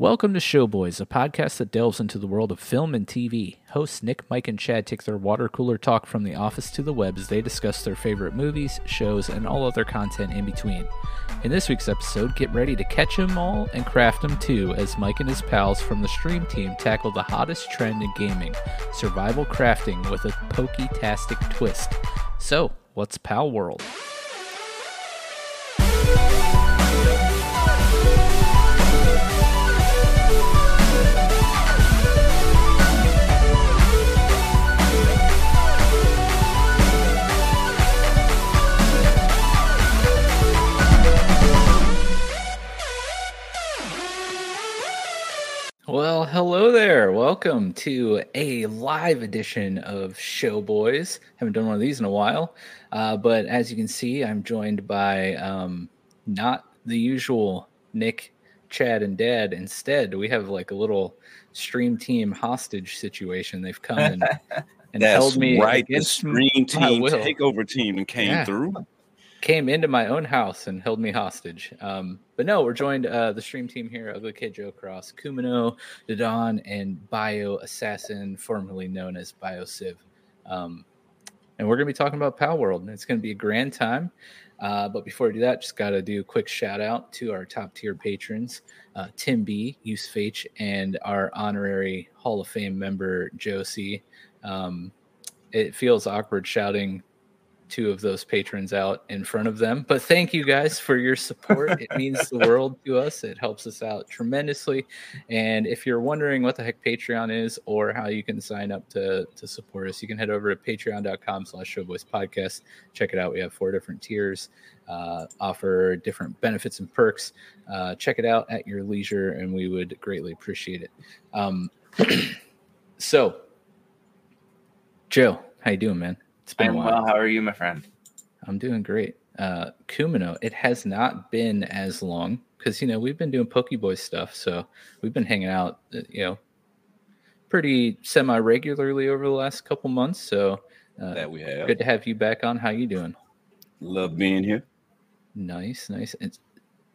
Welcome to Showboys, a podcast that delves into the world of film and TV. Hosts Nick, Mike, and Chad take their water cooler talk from the office to the web as they discuss their favorite movies, shows, and all other content in between. In this week's episode, get ready to catch 'em all and craft 'em too as Mike and his pals from the stream team tackle the hottest trend in gaming survival crafting with a Poké-tastic twist. So, what's Palworld? Well, hello there. Welcome to a live edition of Showboys. Haven't done one of these in a while, uh, but as you can see, I'm joined by um, not the usual Nick, Chad, and Dad. Instead, we have like a little stream team hostage situation. They've come and, and held me right. The against stream team, takeover team, and came Yeah. through. Came into my own house and held me hostage. Um, but no, we're joined uh, the stream team here: Ugly Kid Joe Cross, Kumino, Dodon, and Bio Assassin, formerly known as Bio Civ. Um, and we're gonna be talking about Palworld, and it's gonna be a grand time. Uh, but before we do that, just got to do a quick shout out to our top tier patrons, uh, Tim B, Use Fach, and our honorary Hall of Fame member Josie. Um, it feels awkward shouting two of those patrons out in front of them. But thank you guys for your support. It means the world to us. It helps us out tremendously. And if you're wondering what the heck Patreon is or how you can sign up to, to support us, you can head over to patreon.com slash showboys podcast. Check it out. We have four different tiers, uh, offer different benefits and perks. Uh, check it out at your leisure, and we would greatly appreciate it. Um, so, Joe, how you doing, man? It's been a I'm while. well. How are you, my friend? I'm doing great. Uh, Kumano, it has not been as long because you know we've been doing Pokeboy stuff, so we've been hanging out, uh, you know, pretty semi regularly over the last couple months. So uh, That we have. good to have you back on. How you doing? Love being here. Nice, nice. And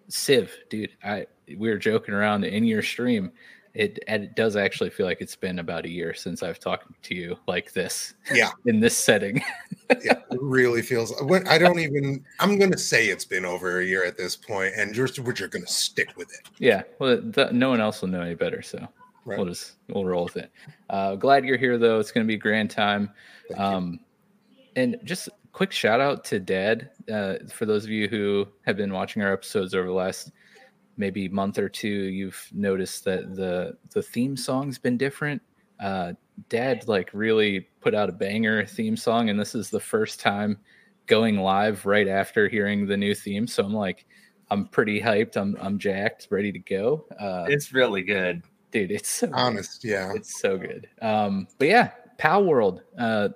Civ, dude, I we were joking around in your stream. It it does actually feel like it's been about a year since I've talked to you like this. Yeah. in this setting. yeah, it really feels. I don't even. I'm going to say it's been over a year at this point, and you're we're just going to stick with it. Yeah, well, th- no one else will know any better, so Right. we'll just we'll roll with it. Uh, glad you're here, though. It's going to be a grand time. Thank you. Um, and just quick shout out to Dad uh, for those of you who have been watching our episodes over the last maybe month or two. You've noticed that the the theme song's been different. Uh, Dad like really put out a banger theme song, and this is the first time going live right after hearing the new theme. So I'm like, I'm pretty hyped. I'm I'm jacked, ready to go. Uh, It's really good. dude, it's so good. Honest, yeah. It's so good. Um, but yeah, Palworld. Uh,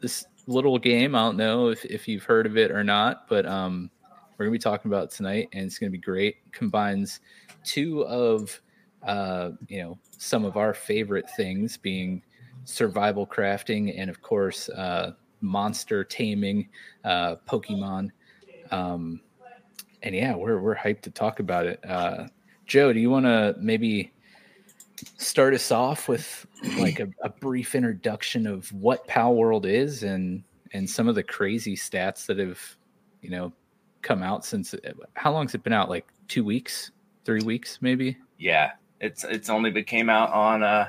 this little game, I don't know if, if you've heard of it or not, but um, we're gonna be talking about tonight, and it's gonna be great. Combines two of uh, you know some of our favorite things, being survival crafting and of course uh, monster taming, uh, Pokemon. Um, and yeah, we're we're hyped to talk about it. Uh, Joe, do you want to maybe start us off with like a, a brief introduction of what Palworld is and and some of the crazy stats that have you know come out since how long has it been out like two weeks three weeks maybe Yeah, it's it's only been came out on uh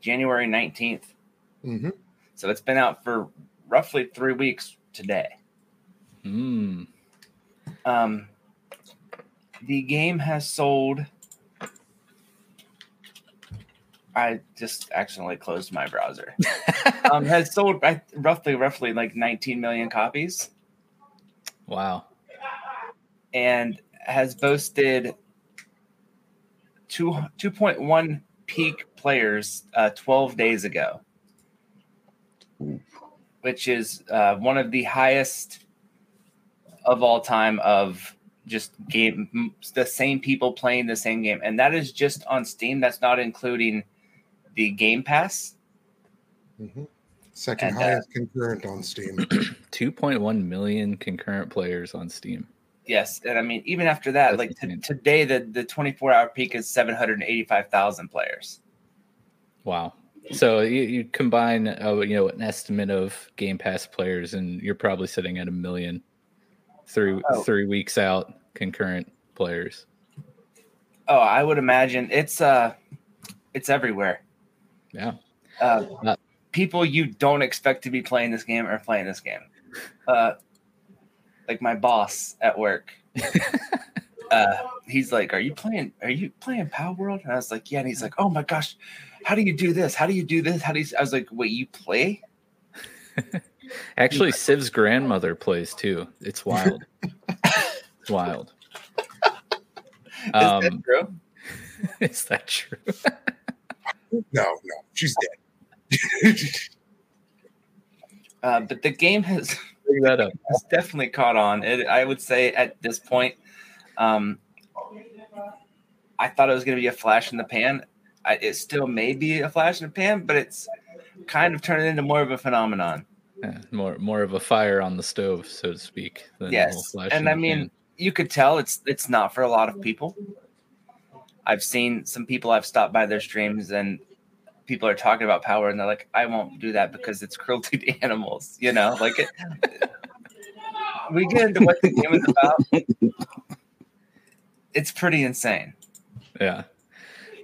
January nineteenth, hmm so it's been out for roughly three weeks today. mm. Um, the game has sold. I just accidentally closed my browser. um, has sold roughly roughly like 19 million copies. Wow. And has boasted two 2.1 peak players uh, 12 days ago, which is uh, one of the highest of all time of just game the same people playing the same game, and that is just on Steam. That's not including the Game Pass. hmm Second And, uh, highest concurrent on Steam. 2.1 million concurrent players on steam Yes, and I mean even after that, That's like t- today, the the 24 hour peak is 785,000 players. Wow. So you, you combine, uh, you know, an estimate of Game Pass players, and you're probably sitting at a million through Oh. three weeks out concurrent players. Oh, I would imagine it's uh, it's everywhere. Yeah. Uh, Uh, people you don't expect to be playing this game are playing this game. Uh, like my boss at work. uh, he's like, "Are you playing? Are you playing Palworld?" And I was like, "Yeah." And he's like, "Oh my gosh, how do you do this? How do you do this? How do you?" I was like, "Wait, you play?" Actually, Siv's grandmother plays too. It's wild. it's wild. Is that Um, true? is that true? No, no, she's dead. Uh, but the game has Bring that up. has definitely caught on. It, I would say at this point, um, I thought it was going to be a flash in the pan. I, it still may be a flash in the pan, but it's kind of turning into more of a phenomenon. Yeah, more more of a fire on the stove, so to speak. Than Yes, flash and I mean, pan. you could tell it's it's not for a lot of people. I've seen some people I've stopped by their streams and people are talking about power and they're like, I won't do that because it's cruelty to animals. You know, like it, we get into what the game is about. It's pretty insane. Yeah.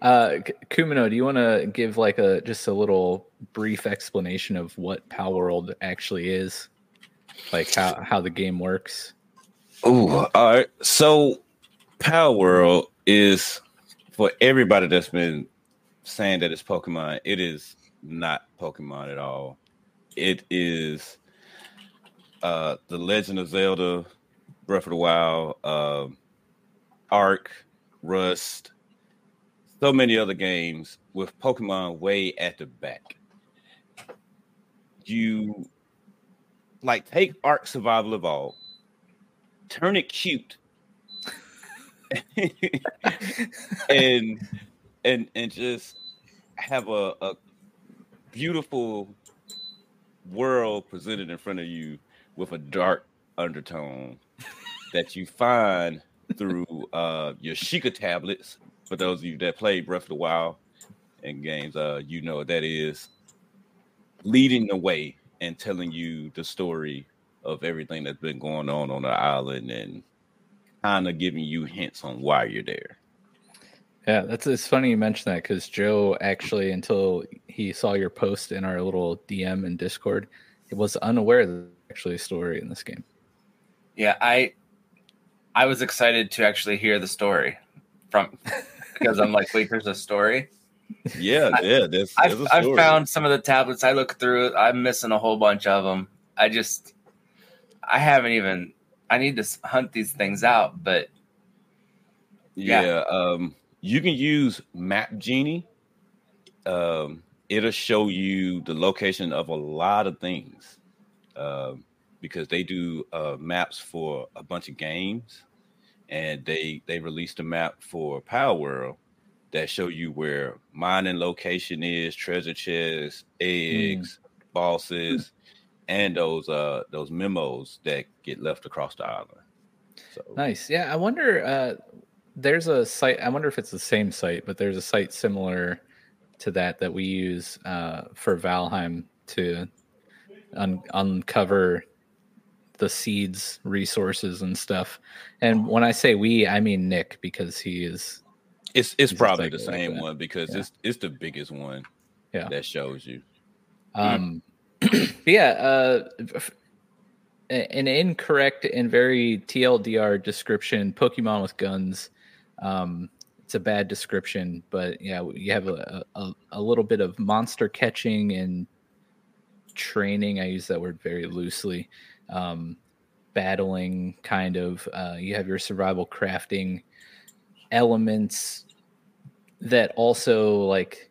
Uh, K- Kumano, do you want to give like a just a little brief explanation of what Palworld actually is, like how how the game works? Oh, all right. So, Palworld is for everybody that's been saying that it's Pokemon. It is not Pokemon at all. It is uh the Legend of Zelda, Breath of the Wild, um, Ark, Rust, so many other games with Pokemon way at the back. You like take Ark Survival Evolved turn it cute and and and just have a, a beautiful world presented in front of you with a dark undertone that you find through uh your Sheikah tablets for those of you that play Breath of the Wild and games uh you know what that is leading the way and telling you the story of everything that's been going on on the island and kind of giving you hints on why you're there. Yeah, that's it's funny you mention that because Joe actually, until he saw your post in our little DM in Discord, he was unaware that there's actually a story in this game. Yeah, I I was excited to actually hear the story from because I'm like, wait, there's a story. Yeah, I- yeah, there's, I've, there's a I've story. found some of the tablets. I look through. I'm missing a whole bunch of them. I just, I haven't even. I need to hunt these things out, but Yeah, Yeah. um, you can use Map Genie. Um, it'll show you the location of a lot of things um, because they do uh, maps for a bunch of games, and they they released a map for Palworld that show you where mining location is, treasure chests, eggs, bosses, and those uh those memos that get left across the island. So Nice. Yeah, I wonder. Uh, there's a site. I wonder if it's the same site, but there's a site similar to that that we use uh, for Valheim to un- uncover the seeds, resources, and stuff. And when I say we, I mean Nick because he is. It's it's probably the like same that. one because Yeah. it's it's the biggest one Yeah. that shows you. Um, yeah, uh, an incorrect and very TLDR description. Pokemon with guns. Um, it's a bad description, but yeah, you have a, a, a little bit of monster catching and training. I use that word very loosely. Um, battling, kind of. Uh, you have your survival crafting elements that also like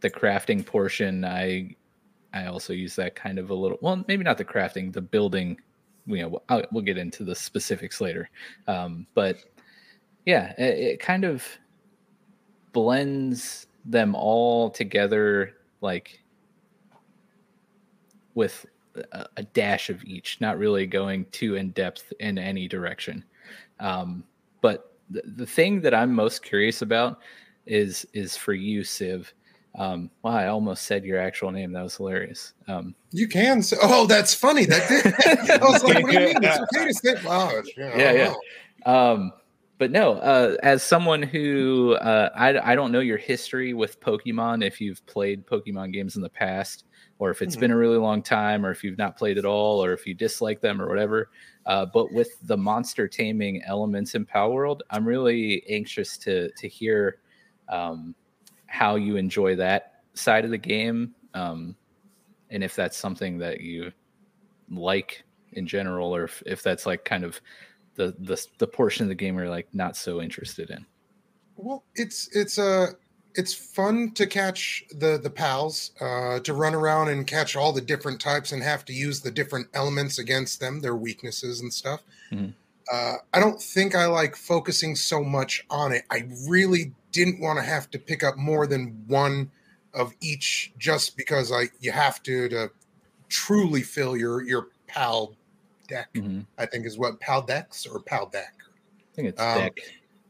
the crafting portion. I I also use that kind of a little. Well, maybe not the crafting, the building. You know, I'll, we'll get into the specifics later. Um, but yeah, it, it kind of blends them all together, like with a, a dash of each, not really going too in depth in any direction. Um, but the, the thing that I'm most curious about is is for you, Civ. Um, wow, I almost said your actual name. That was hilarious. Um, You can say, oh, that's funny. That did. I was like, what do you mean? It's okay to say, wow. Yeah, Yeah, yeah. Um, but no, uh, as someone who uh, I, I don't know your history with Pokemon, if you've played Pokemon games in the past, or if it's Mhm. been a really long time, or if you've not played at all, or if you dislike them or whatever. Uh, but with the monster taming elements in Palworld, I'm really anxious to to hear um, how you enjoy that side of the game, um, and if that's something that you like in general, or if, if that's like kind of the the the portion of the game you're like not so interested in. Well, it's it's uh it's fun to catch the the pals, uh, to run around and catch all the different types and have to use the different elements against them, their weaknesses and stuff. Mhm. Uh, I don't think I like focusing so much on it. I really didn't want to have to pick up more than one of each, just because I you have to to truly fill your your pal deck. Mhm. I think is what pal decks or pal deck. I think it's Um, deck.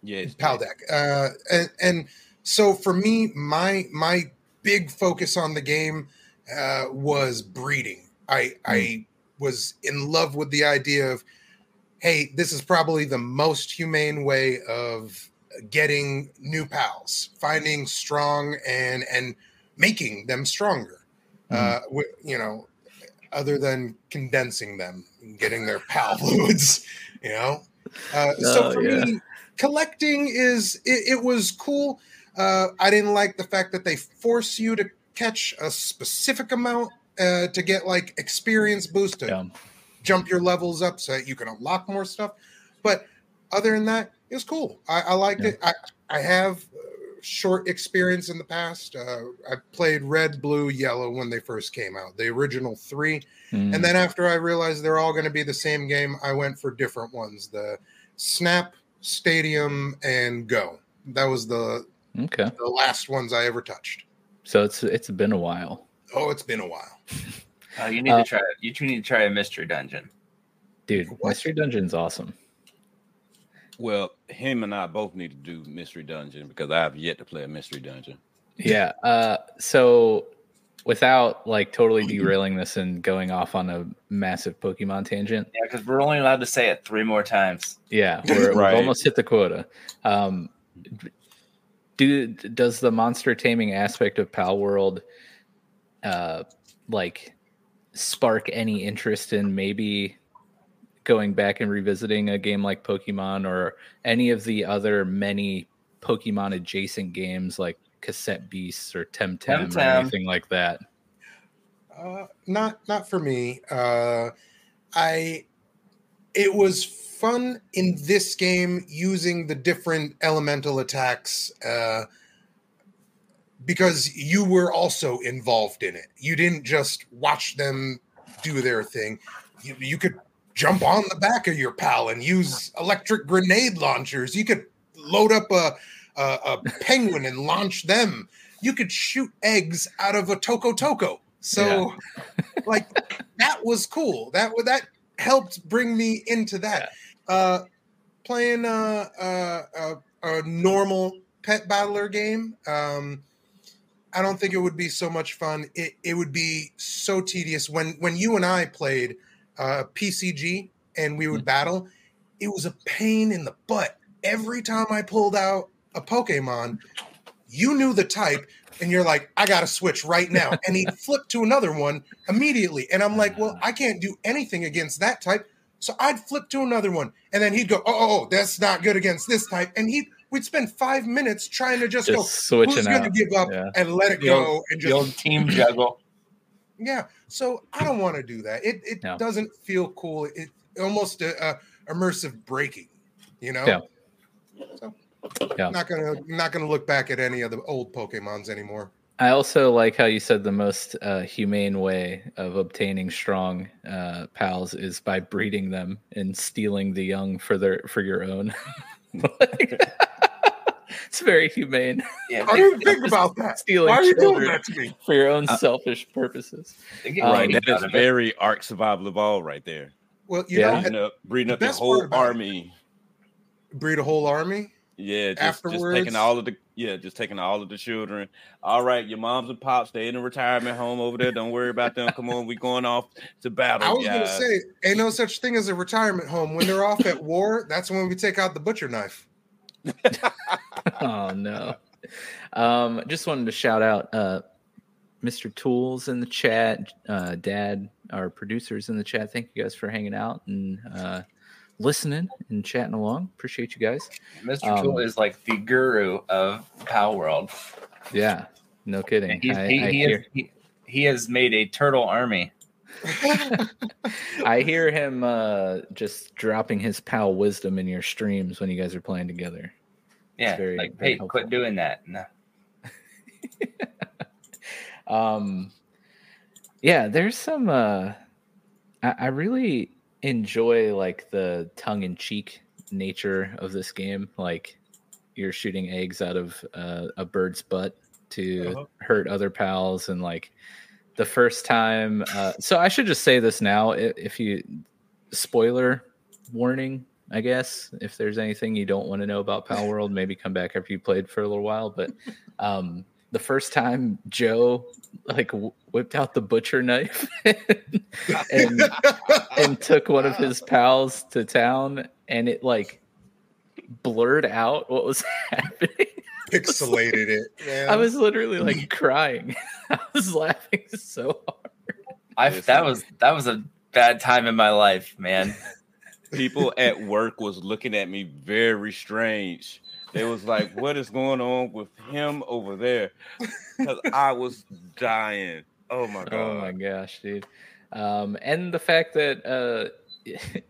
Yeah, it's Pal deck. Uh, and, and so for me, my my big focus on the game uh, was breeding. I I was in love with the idea of, hey, this is probably the most humane way of getting new pals, finding strong and and making them stronger. Uh, you know, other than condensing them and getting their pal fluids. You know, uh, so Oh, for yeah. me, collecting is it, it was cool. Uh, I didn't like the fact that they force you to catch a specific amount uh, to get like experience boost to Yeah. jump your levels up so that you can unlock more stuff. But other than that, it was cool. I, I liked Yeah. it. I I have short experience in the past. Uh, I played red, blue, yellow when they first came out, the original three. Mm. And then after I realized they're all going to be the same game, I went for different ones: the Snap, Stadium, and Go. That was the okay, the last ones I ever touched. so it's it's been a while, Oh, it's been a while. Uh, you need Uh, to try. You need to try a mystery dungeon. dude. What? Mystery Dungeon's awesome. Well, him and I both need to do Mystery Dungeon because I have yet to play a Mystery Dungeon. Yeah. Uh, so without like totally derailing this and going off on a massive Pokemon tangent, Yeah, because we're only allowed to say it three more times. Yeah, we're, Right. we've almost hit the quota. Um, do does the monster taming aspect of Palworld, uh, like spark any interest in maybe going back and revisiting a game like Pokemon or any of the other many Pokemon adjacent games like Cassette Beasts or Temtem or anything like that? Uh, not not for me. Uh, I it was fun in this game using the different elemental attacks uh, because you were also involved in it. You didn't just watch them do their thing. You, you could jump on the back of your pal and use electric grenade launchers. You could load up a a, a penguin and launch them. You could shoot eggs out of a Tocotoco. So, like, that was cool. That that helped bring me into that. Uh, playing a, a, a, a normal pet battler game, um, I don't think it would be so much fun. It, it would be so tedious when when you and I played uh, PCG and we would battle. It was a pain in the butt every time I pulled out a Pokemon. You knew the type, and you're like, I got to switch right now. And he'd flip to another one immediately. And I'm like, well, I can't do anything against that type. So I'd flip to another one. And then he'd go, oh, oh, oh, that's not good against this type. And he we'd spend five minutes trying to just, Just go, switching who's going to give up Yeah. and let it The go old- and The old just, team juggle. Yeah. So I don't want to do that. It, it No. doesn't feel cool. It almost a, a immersive breaking, you know? Yeah. So Yeah. not gonna not gonna look back at any of the old Pokemons anymore. I also like how you said the most uh, humane way of obtaining strong uh, pals is by breeding them and stealing the young for their for your own. Like, it's very humane. Yeah, I they, didn't think about that. Stealing Why are you doing that to me? for your own Uh, selfish purposes. they get Um, right, kicked that out is of it. very Ark survival of all right there. Well, you Yeah. know, Breeding up, breeding the up your whole about it- army. breed a whole army. Yeah, just, just taking all of the yeah, just taking all of the children. All right, your moms and pops, they in a retirement home over there. Don't worry about them. Come on, we going off to battle. I was gonna say, ain't no such thing as a retirement home. When they're off at war, that's when we take out the butcher knife. oh no. Um, just wanted to shout out uh Mr. Tools in the chat, uh, Dad, our producers in the chat. Thank you guys for hanging out and uh, listening and chatting along. Appreciate you guys. Mr. Um, Tool is like the guru of Palworld. Yeah, no kidding. I, he, I he, hear... he, he, has made a turtle army. I hear him uh, just dropping his pal wisdom in your streams when you guys are playing together. Yeah, very, like very hey, helpful. quit doing that. No. um, yeah, there's some. Uh, I, I really enjoy like the tongue in cheek nature of this game. Like you're shooting eggs out of uh, a bird's butt to uh-huh. hurt other pals, and like the first time. Uh, so I should just say this now. If you spoiler warning, I guess if there's anything you don't want to know about Palworld, maybe come back after you played for a little while. But um, the first time Joe like whipped out the butcher knife and and took one of his pals to town and it like blurred out what was happening pixelated it man. i was literally like crying i was laughing so hard i that was that was a bad time in my life man people at work was looking at me very strange it was like, what is going on with him over there? Because I was dying. Oh my god. Oh my gosh, dude. Um, and the fact that uh,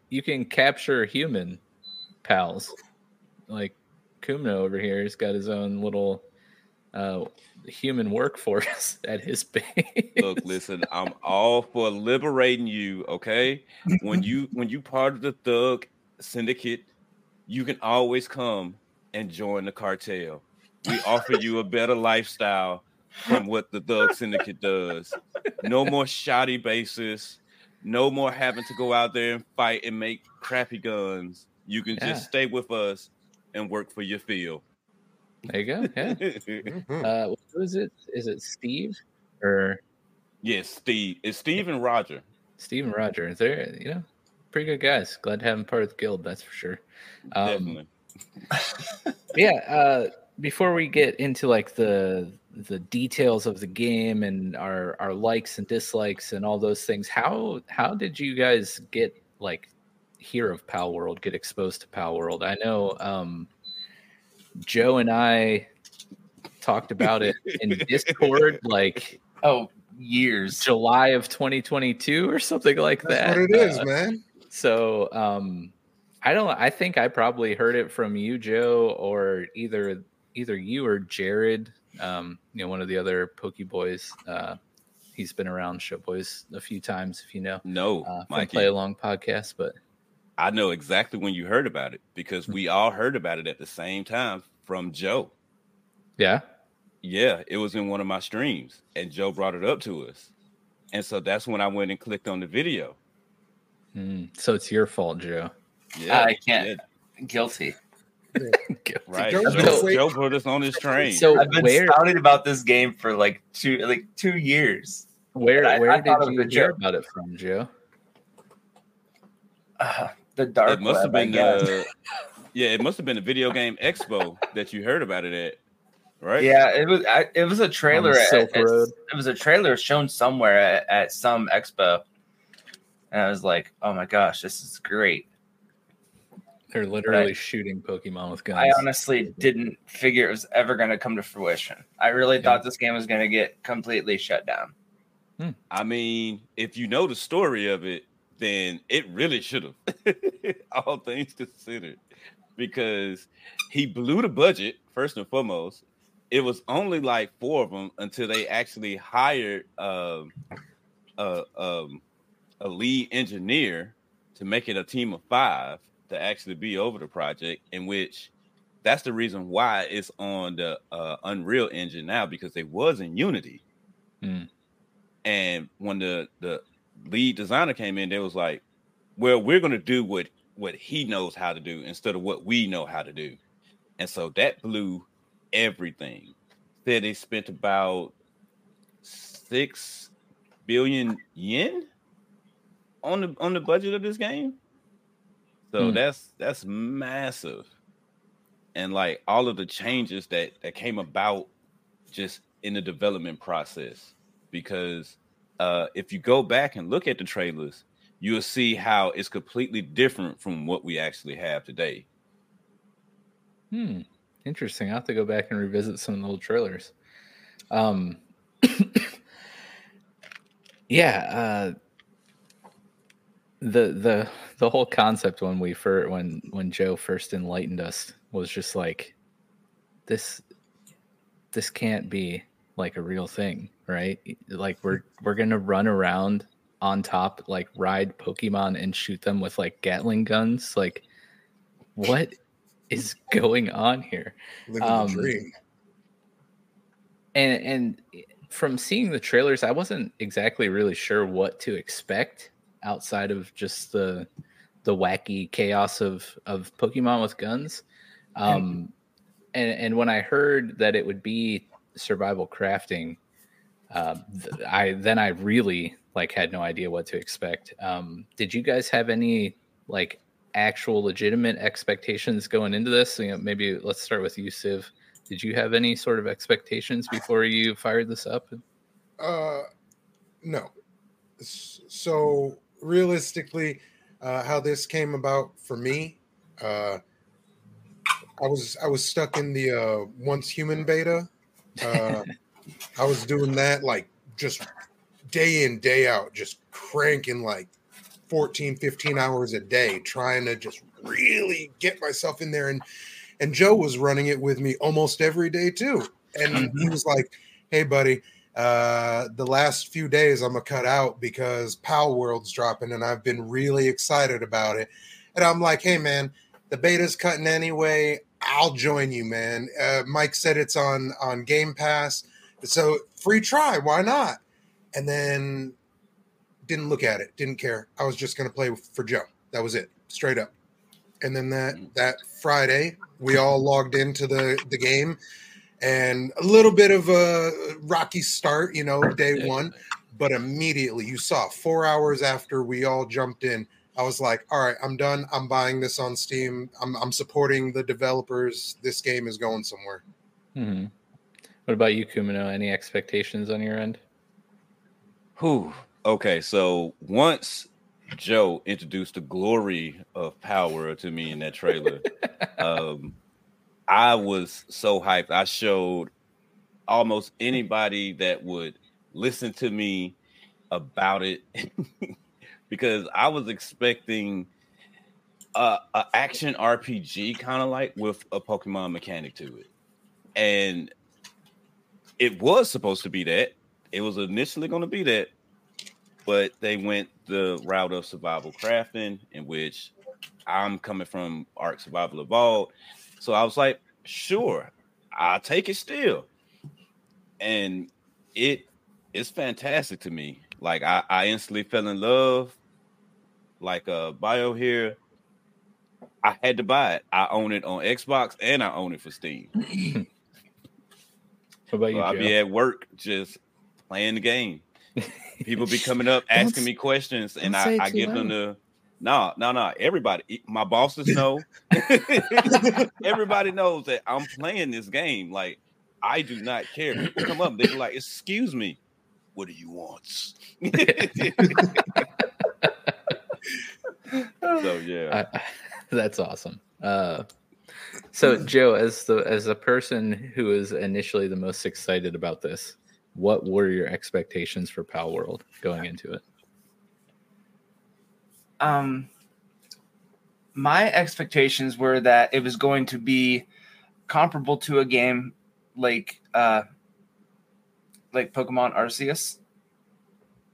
you can capture human pals, like Kumano over here has got his own little uh, human workforce at his base. Look, listen, I'm all for liberating you. Okay, when you when you part of the thug syndicate, you can always come and join the cartel. We offer you a better lifestyle than what the Thug Syndicate does. No more shoddy bases. No more having to go out there and fight and make crappy guns. You can yeah. just stay with us and work for your field. There you go. Yeah. mm-hmm. uh, who is it? Is it Steve or? Yes, Steve. It's Steve and Roger. Steve and Roger. They're you know pretty good guys. Glad to have them part of the guild. That's for sure. Um, Definitely yeah. Uh, before we get into like the the details of the game and our our likes and dislikes and all those things, how how did you guys get like hear of Palworld, get exposed to Palworld? I know um, Joe and I talked about it in Discord, like oh years, July of 2022 or something like That's that. What it is, uh, man. So um, I don't. I think I probably heard it from you, Joe, or either either you or Jared. Um, you know, one of the other Pokey Boys. Uh, he's been around Show Boys a few times, if you know. No, uh, play along podcast, but I know exactly when you heard about it because we all heard about it at the same time from Joe. Yeah, yeah, it was in one of my streams, and Joe brought it up to us, and so that's when I went and clicked on the video. Mm, so it's your fault, Joe. Yeah, I can't. Yeah. Guilty. right. Joe, Joe, put us on his train. So I've been where, spouting about this game for like two like two years. Where where I, I did you hear about it from, Joe? Uh, the dark. It must web, have been uh, yeah, it must have been a video game expo that you heard about it at. Right? Yeah, it was. I, it was a trailer. At, at, it was a trailer shown somewhere at, at some expo, and I was like, "Oh my gosh, this is great!" They're literally shooting Pokemon with guns. I honestly didn't figure it was ever going to come to fruition. I really yeah. thought this game was going to get completely shut down. Hmm. I mean, if you know the story of it, then it really should have. All things considered, because he blew the budget first and foremost. It was only like four of them until they actually hired uh, uh, um, a lead engineer to make it a team of five to actually be over the project, in which that's the reason why it's on the uh, Unreal Engine now because it was in Unity. Mm. And when the the lead designer came in, they was like, "Well, we're going to do what what he knows how to do instead of what we know how to do. And so that blew everything. Said they spent about six billion yen on the on the budget of this game. So Hmm. that's that's massive. And like all of the changes that that came about just in the development process because uh if you go back and look at the trailers you'll see how it's completely different from what we actually have today Hmm. Interesting. I'll have to go back and revisit some of the old trailers. Um Yeah, uh the the the whole concept when we first when when Joe first enlightened us was just like this this can't be like a real thing, right? Like we're we're gonna run around on top, like ride Pokemon and shoot them with like Gatling guns. Like what is going on here? Living Um, the dream. and and from seeing the trailers i wasn't exactly really sure what to expect outside of just the the wacky chaos of of pokemon with guns um and and when i heard that it would be survival crafting uh, th- i then i really like had no idea what to expect um did you guys have any like actual legitimate expectations going into this you know, maybe let's start with you Siv. Did you have any sort of expectations before you fired this up? Uh, no. So realistically, uh, how this came about for me, uh, I was I was stuck in the uh, once human beta. Uh, I was doing that like just day in day out, just cranking like 14, 15 hours a day, trying to just really get myself in there. And and Joe was running it with me almost every day too. And he was like, "Hey, buddy." uh the last few days i'm gonna cut out because Palworld's dropping and i've been really excited about it and i'm like hey man the beta's cutting anyway i'll join you man. Uh mike said it's on on game pass. So free try why not? And then didn't look at it didn't care. I was just gonna play for joe. That was it straight up. And then that that friday we all logged into the the game. And a little bit of a rocky start, you know, day one. But immediately you saw four hours after we all jumped in, I was like, all right, I'm done. I'm buying this on Steam. I'm, I'm supporting the developers. This game is going somewhere. hmm What about you, Kumano? Any expectations on your end? Who? Okay, so once Joe introduced the glory of power to me in that trailer, um, I was so hyped. I showed almost anybody that would listen to me about it because I was expecting a, a action RPG kind of like with a Pokemon mechanic to it, and it was supposed to be that. It was initially going to be that, but they went the route of survival crafting, in which I'm coming from Ark Survival Evolved. So I was like, sure, I'll take it still. And it it's fantastic to me. Like I, I instantly fell in love. Like uh bio here. I had to buy it. I own it on Xbox and I own it for Steam. What about So you, I'll Joe? be at work just playing the game. People be coming up Don't asking me questions, and I, I too give them the no, no, no. Everybody, my bosses know. Everybody knows that I'm playing this game. Like I do not care. People come up, they be like, "Excuse me, what do you want?" So yeah, I, that's awesome. Uh, so, Joe, as the as a person who is initially the most excited about this, what were your expectations for Palworld going into it? um my expectations were that it was going to be comparable to a game like uh like Pokemon Arceus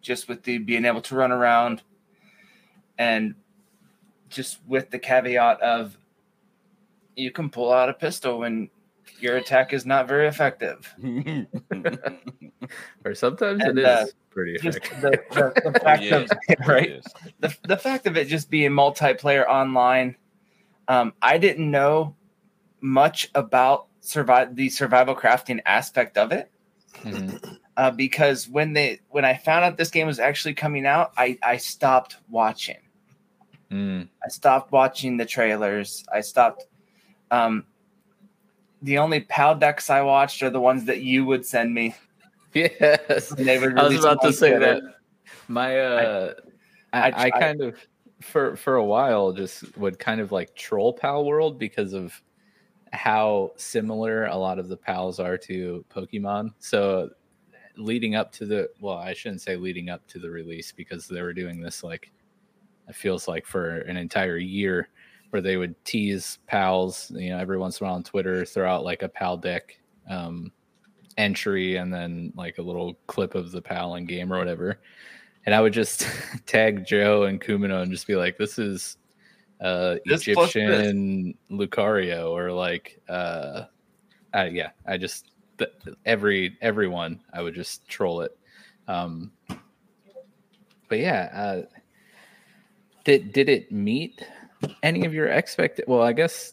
just with the being able to run around and just with the caveat of you can pull out a pistol when your attack is not very effective. or sometimes And, it is uh, pretty effective. the, the, the Oh, fact yeah. of right, Yes. the, the fact of it just being multiplayer online um, i didn't know much about survive the survival crafting aspect of it Mhm. uh, because when they when i found out this game was actually coming out i i stopped watching Mm. i stopped watching the trailers i stopped um the only pal decks i watched are the ones that you would send me Yes. they would I was about to say that. My uh I, I I, kind of for for a while just would kind of like troll Palworld because of how similar a lot of the pals are to Pokemon. So leading up to the well, I shouldn't say leading up to the release because they were doing this like it feels like for an entire year where they would tease pals, you know, every once in a while on Twitter, throw out like a pal deck um, entry and then like a little clip of the pal in game or whatever. And I would just tag Joe and Kumano and just be like, this is uh This. Egyptian Lucario or like uh, uh yeah, I just th- every everyone I would just troll it. Um but yeah, uh did did it meet any of your expect well i guess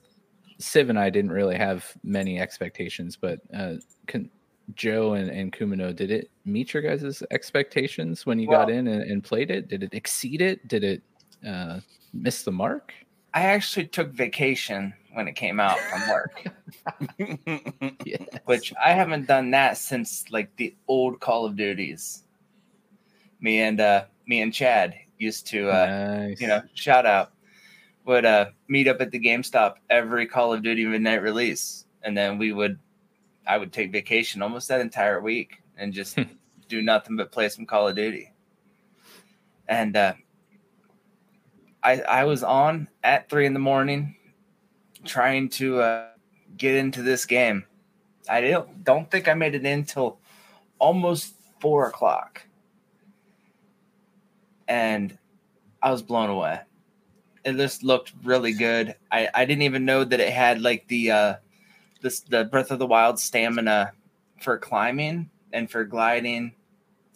civ and i didn't really have many expectations but uh can joe and, and kumano did it meet your guys' expectations when you got in and, and played it did it exceed it did it uh miss the mark I actually took vacation when it came out from work, yes. which I haven't done that since like the old Call of Duties. Me and uh me and Chad used to uh nice. you know, shout out would uh meet up at the GameStop every Call of Duty midnight release. And then we would I would take vacation almost that entire week and just do nothing but play some Call of Duty. And uh I I was on at three in the morning trying to uh get into this game. I don't don't think I made it in till almost four o'clock. And I was blown away. It just looked really good. I, I didn't even know that it had like the uh this the Breath of the Wild stamina for climbing and for gliding.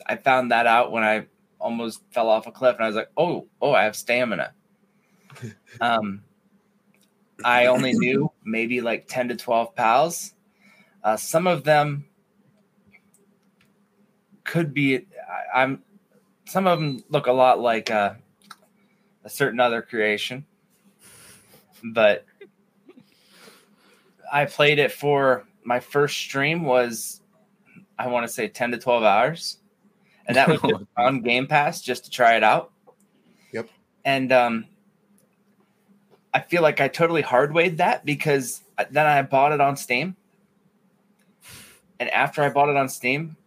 I found that out when I almost fell off a cliff and I was like, "Oh, oh, I have stamina." um I only knew maybe like 10 to 12 pals. Uh, some of them could be I, I'm some of them look a lot like uh, a certain other creation, but I played it for my first stream was I want to say 10 to 12 hours, and that was on Game Pass just to try it out. Yep. And um, I feel like I totally hardwayed that because then I bought it on Steam, and after I bought it on Steam,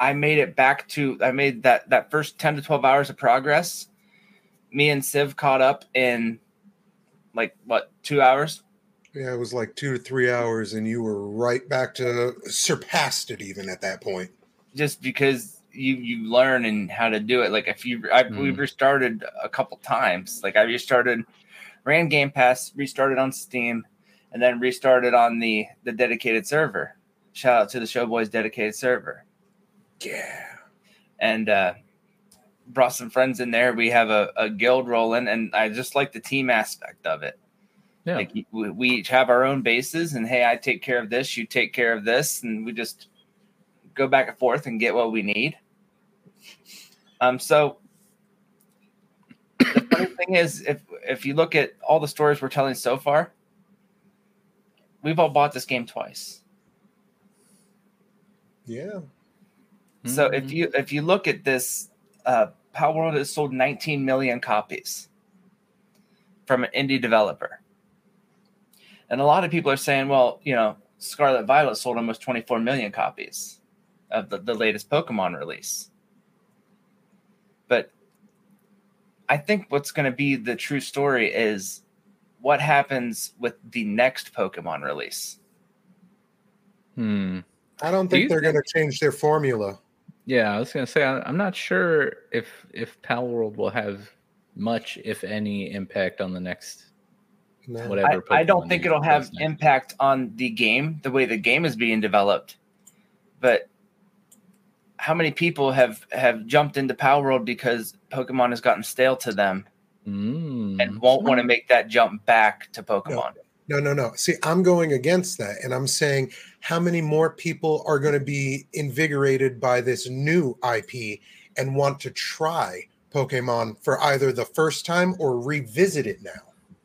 I made it back to I made that that first 10 to 12 hours of progress. Me and Civ caught up in like what, 2 hours? Yeah, it was like two to three hours, and you were right back to surpassed it even at that point. Just because you you learn and how to do it. Like if you I we Mm. restarted a couple times. Like I restarted ran Game Pass, restarted on Steam, and then restarted on the the dedicated server. Shout out to the Showboys dedicated server. Yeah. and uh, brought some friends in there. We have a, a guild rolling, and I just like the team aspect of it. Yeah. Like we, we each have our own bases, and hey, I take care of this, you take care of this, and we just go back and forth and get what we need. Um, so the funny thing is, if if you look at all the stories we're telling so far, we've all bought this game twice. Yeah. So if Mhm. you if you look at this, uh, Palworld has sold 19 million copies from an indie developer, and a lot of people are saying, well, you know, Scarlet Violet sold almost 24 million copies of the, the latest Pokemon release. But I think what's going to be the true story is what happens with the next Pokemon release. Hmm. I don't think you they're going to change their formula. Yeah, I was gonna say I, I'm not sure if if Palworld will have much, if any, impact on the next No. Whatever. I don't think it'll have next. impact on the game, the way the game is being developed. but how many people have have jumped into Palworld because Pokemon has gotten stale to them Mm. and won't want to make that jump back to Pokemon? No, no, no. No. See, I'm going against that. And I'm saying how many more people are going to be invigorated by this new IP and want to try Pokemon for either the first time or revisit it now?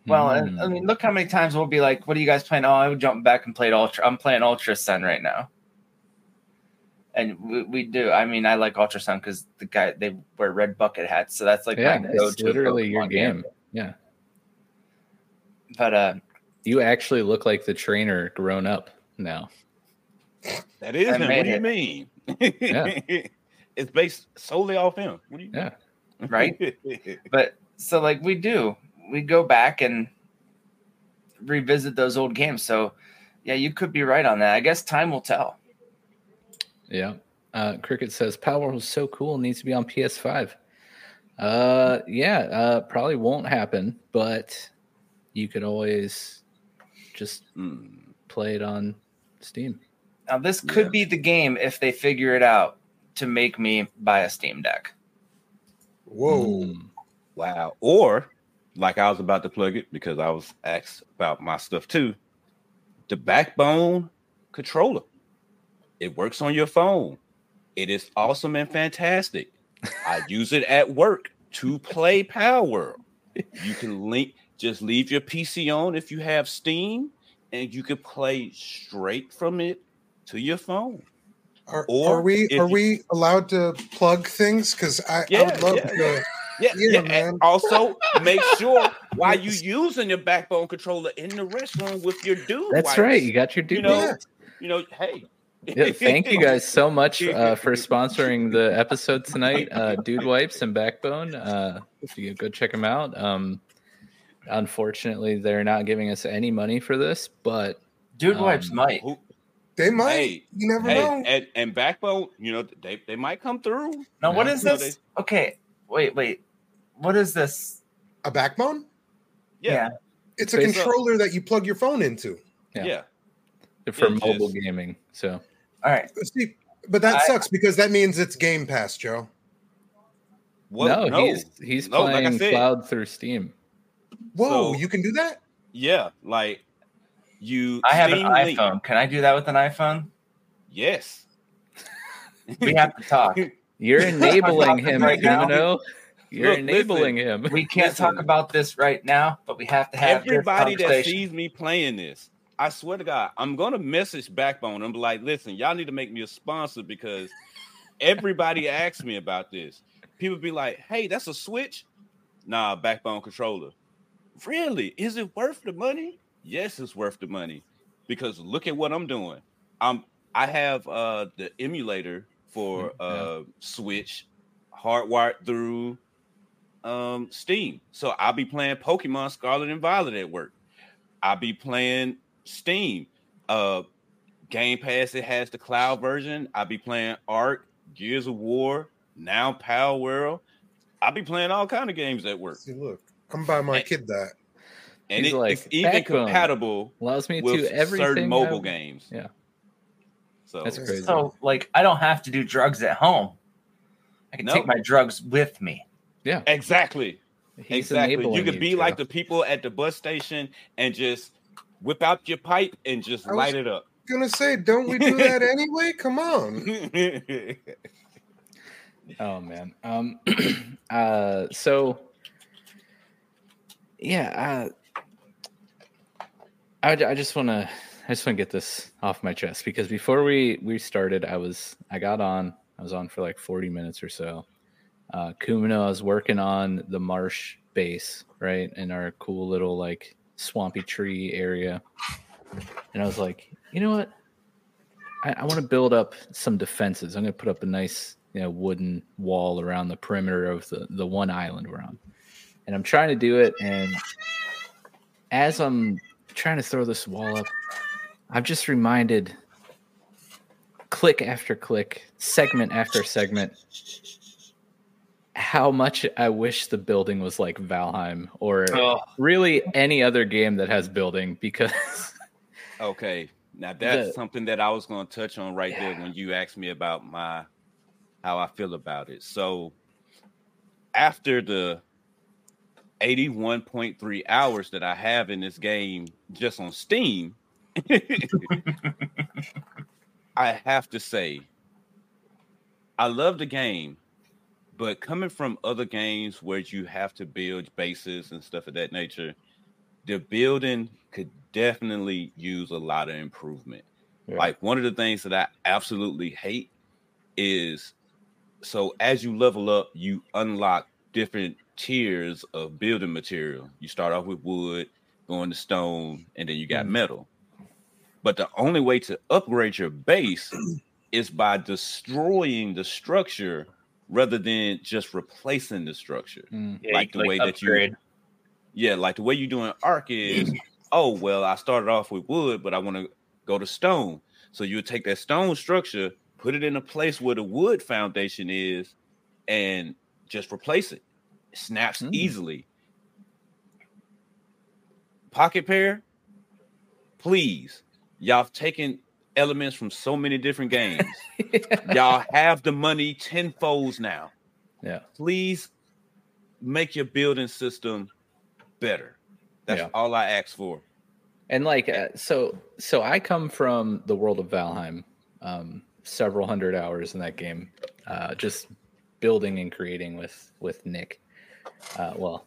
Well, Mm. I mean, look how many times we'll be like, "What are you guys playing?" Oh, I would jump back and played Ultra. I'm playing Ultra Sun right now, and we, we do. I mean, I like Ultra Sun because the guy they wear red bucket hats, so that's like yeah, it's literally your Pokemon game. Yeah, But uh, you actually look like the trainer grown up now. That is I him. What do you mean? Yeah. it's based solely off him. What do you Yeah. Right? but so like we do, we go back and revisit those old games. So yeah, you could be right on that. I guess time will tell. Yeah. Uh, Cricket says Power was so cool, needs to be on PS5. Uh, yeah, uh, probably won't happen, but you could always just Mm. play it on Steam. Now this could Yeah. be the game if they figure it out to make me buy a Steam Deck. Whoa. Mm. Wow. Or like I was about to plug it because I was asked about my stuff too. The backbone controller. It works on your phone. It is awesome and fantastic. I use it at work to play Palworld. You can link, just leave your PC on if you have Steam, and you can play straight from it to your phone. Are, Or are we are you- we allowed to plug things? Because I, I would love yeah, to. Yeah, Yeah, yeah. man. also, make sure while you using your backbone controller in the restroom with your dude. That's wipes, right. You got your dude. You know, Yeah. you know, hey. Yeah, thank you guys so much uh, for sponsoring the episode tonight. Uh, Dude Wipes and Backbone. Uh, if you go check them out. Um, unfortunately, they're not giving us any money for this, but Dude Um, wipes might. Who- They might. Hey, you never hey, know. and, and backbone, you know, they, they might come through. Now what Yeah. is No, this? Okay, wait, wait. What is this? A backbone? Yeah, It's a Face up. controller that you plug your phone into. Yeah. yeah. for Yeah, mobile just- gaming. So All right. See, but that I- sucks because that means it's Game Pass, Joe. Well, no, he's he's No, like I playing said. cloud through Steam. Whoa, So- you can do that? yeah, like you. I have an Steam Link- iPhone. Can I do that with an iPhone? Yes. We have to talk. You're enabling him, Right now. Kumano. You're Look, enabling him. We can't Listen. talk about this right now, but we have to have this Everybody that sees me playing this, I swear to God, I'm gonna message Backbone. I'm like, listen, y'all need to make me a sponsor because everybody asks me about this. People be like, hey, that's a switch. Nah, Backbone controller. Really? Is it worth the money? Yes, it's worth the money because look at what I'm doing. I'm I have uh the emulator for Yeah. uh Switch hardwired through um Steam. So I'll be playing Pokemon Scarlet and Violet at work. I'll be playing Steam. Uh Game Pass, it has the cloud version. I'll be playing Ark, Gears of War, now Palworld. I'll be playing all kind of games at work. See, look, I'm buying my Hey. kid that. And it- like, it's even compatible Allows me to with do everything. certain mobile I- games. Yeah. So That's crazy. So, like, I don't have to do drugs at home. I can No. take my drugs with me. Yeah. Exactly. He's exactly. You could be Joe. like the people at the bus station and just whip out your pipe and just I was- light it up. Gonna say, don't we do that anyway? Come on. Oh man. Um. uh. So. Yeah. Uh, I I just want to I just want to get this off my chest because before we we started, I was I got on I was on for like forty minutes or so. Uh, Kumano, I was working on the marsh base right in our cool little like swampy tree area, and I was like, you know what? I, I want to build up some defenses. I'm going to put up a nice, you know, wooden wall around the perimeter of the the one island we're on, and I'm trying to do it. And as I'm trying to throw this wall up, I've just reminded, click after click, segment after segment, how much I wish the building was like Valheim or Oh, really any other game that has building because okay. Now that's The- something that I was going to touch on right there when you asked me about my how I feel about it. So after the 81.3 hours that I have in this game just on Steam, I have to say I love the game, but coming from other games where you have to build bases and stuff of that nature, the building could definitely use a lot of improvement. Yeah. Like one of the things that I absolutely hate is so as you level up, you unlock different tiers of building material. You start off with wood, going to stone, and then you got Mhm. metal. But the only way to upgrade your base is by destroying the structure rather than just replacing the structure. Mm, Yeah, Like the click way that you- upgrade. Yeah, like the way you do in Ark is, oh well, I started off with wood, but I want to go to stone. So you would take that stone structure, put it in a place where the wood foundation is, and just replace it. Snaps Mm. easily. Pocketpair, please. Y'all have taken elements from so many different games. Y'all have the money tenfolds now yeah. please make your building system better. That's Yeah. all I ask for. And like uh, so so I come from the world of Valheim. Um several hundred hours in that game. Uh just building and creating with with Nick. Uh well,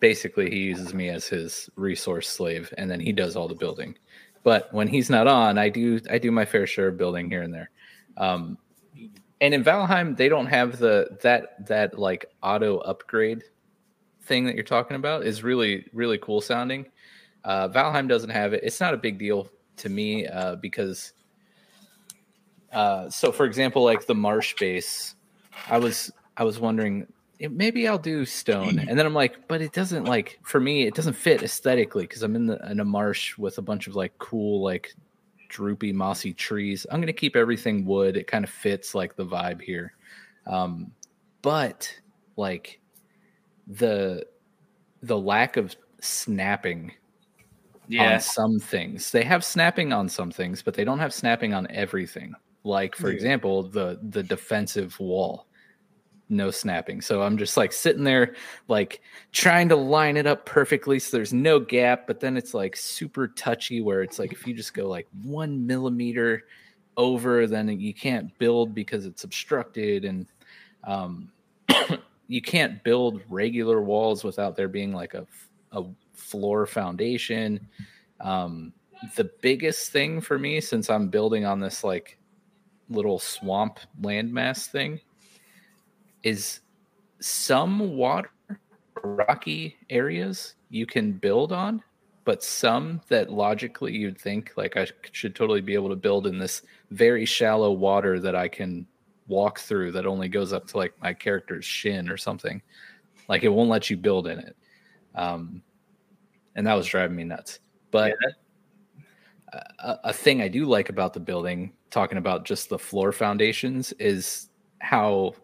basically he uses me as his resource slave and then he does all the building. But when he's not on, I do I do my fair share of building here and there. Um and in Valheim they don't have the that that like auto upgrade thing that you're talking about is really really cool sounding. Uh, Valheim doesn't have it. It's not a big deal to me uh, because, uh, so for example, like the marsh base, I was I was wondering maybe I'll do stone, and then I'm like, but it doesn't like for me it doesn't fit aesthetically because I'm in the in a marsh with a bunch of like cool like droopy mossy trees. I'm gonna keep everything wood. It kind of fits like the vibe here, um, but like the the lack of snapping Yeah. on some things. They have snapping on some things, but they don't have snapping on everything. Like for Yeah. example, the the defensive wall. No snapping. So I'm just like sitting there like trying to line it up perfectly so there's no gap, but then it's like super touchy where it's like if you just go like 1 millimeter over then you can't build because it's obstructed and um you can't build regular walls without there being like a, a floor foundation. Um, the biggest thing for me, since I'm building on this like little swamp landmass thing, is some water rocky areas you can build on, but some that logically you'd think like I should totally be able to build in this very shallow water that I can walk through that only goes up to like my character's shin or something. Like it won't let you build in it. Um, and that was driving me nuts. But Yeah, a, a thing I do like about the building, talking about just the floor foundations, is how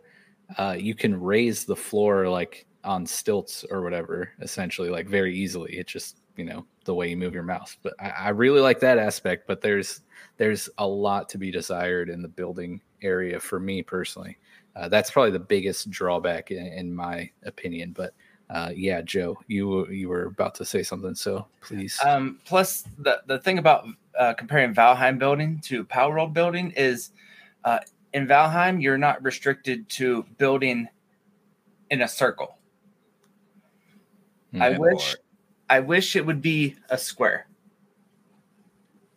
uh, you can raise the floor like on stilts or whatever, essentially, like very easily. It's just you know the way you move your mouse. But I, I really like that aspect. But there's there's a lot to be desired in the building area for me personally. Uh, that's probably the biggest drawback in, in my opinion. But uh, yeah, Joe, you you were about to say something, so please. Um, plus, the the thing about uh, comparing Valheim building to Palworld building is, uh, in Valheim you're not restricted to building in a circle. I Mhm. wish, I wish it would be a square.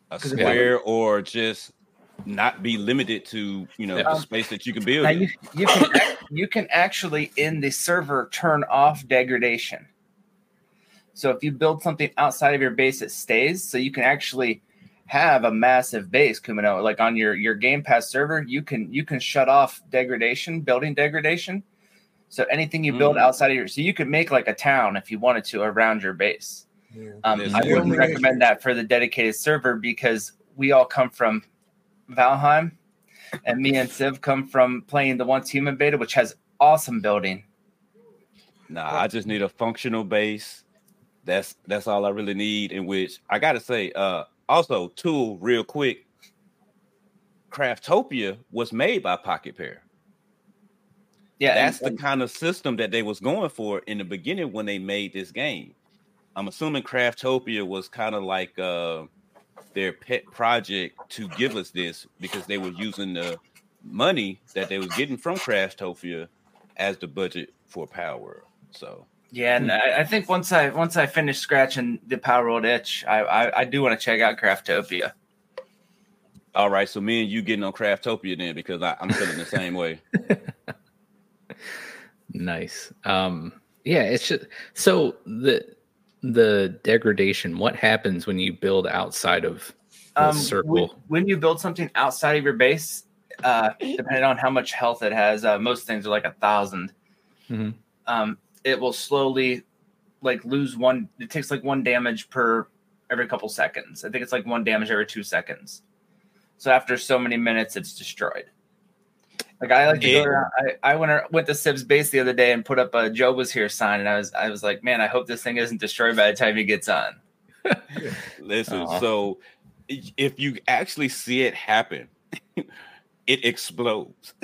A 'Cause if square or just not be limited to you know Yeah. the space that you can build. You you can you can actually in the server turn off degradation. So if you build something outside of your base, it stays. So you can actually have a massive base, Kumano. Like on your your Game Pass server, you can you can shut off degradation, building degradation. So anything you build Mm. outside of your, so you could make like a town if you wanted to around your base. Yeah. Um, I wouldn't recommend that for the dedicated server because we all come from Valheim, and me and Civ come from playing the Once Human beta, which has awesome building. Nah, I just need a functional base. That's that's all I really need. In which I gotta say, uh, also, tool real quick. Craftopia was made by Pocketpair. Yeah, That's and- the kind of system that they was going for in the beginning when they made this game. I'm assuming Craftopia was kind of like uh, their pet project to give us this because they were using the money that they was getting from Craftopia as the budget for Palworld. So Yeah, and I, I think once I once I finish scratching the Palworld itch, I I, I do want to check out Craftopia. all right, so me and you getting on Craftopia then because I, I'm feeling the same way. Nice. Um, yeah, it's just so the the degradation. What happens when you build outside of the Um, circle? when, when you build something outside of your base, uh, depending on how much health it has, uh, most things are like a 1000 Mhm. Um, it will slowly like lose one. It takes like one damage per every couple seconds. I think it's like one damage every two seconds. So after so many minutes, it's destroyed. Like I like to go around. I, I went ar- went to Sib's base the other day and put up a Joe was here sign, and I was I was like, man, I hope this thing isn't destroyed by the time he gets on. Listen, Aw. so if you actually see it happen, it explodes.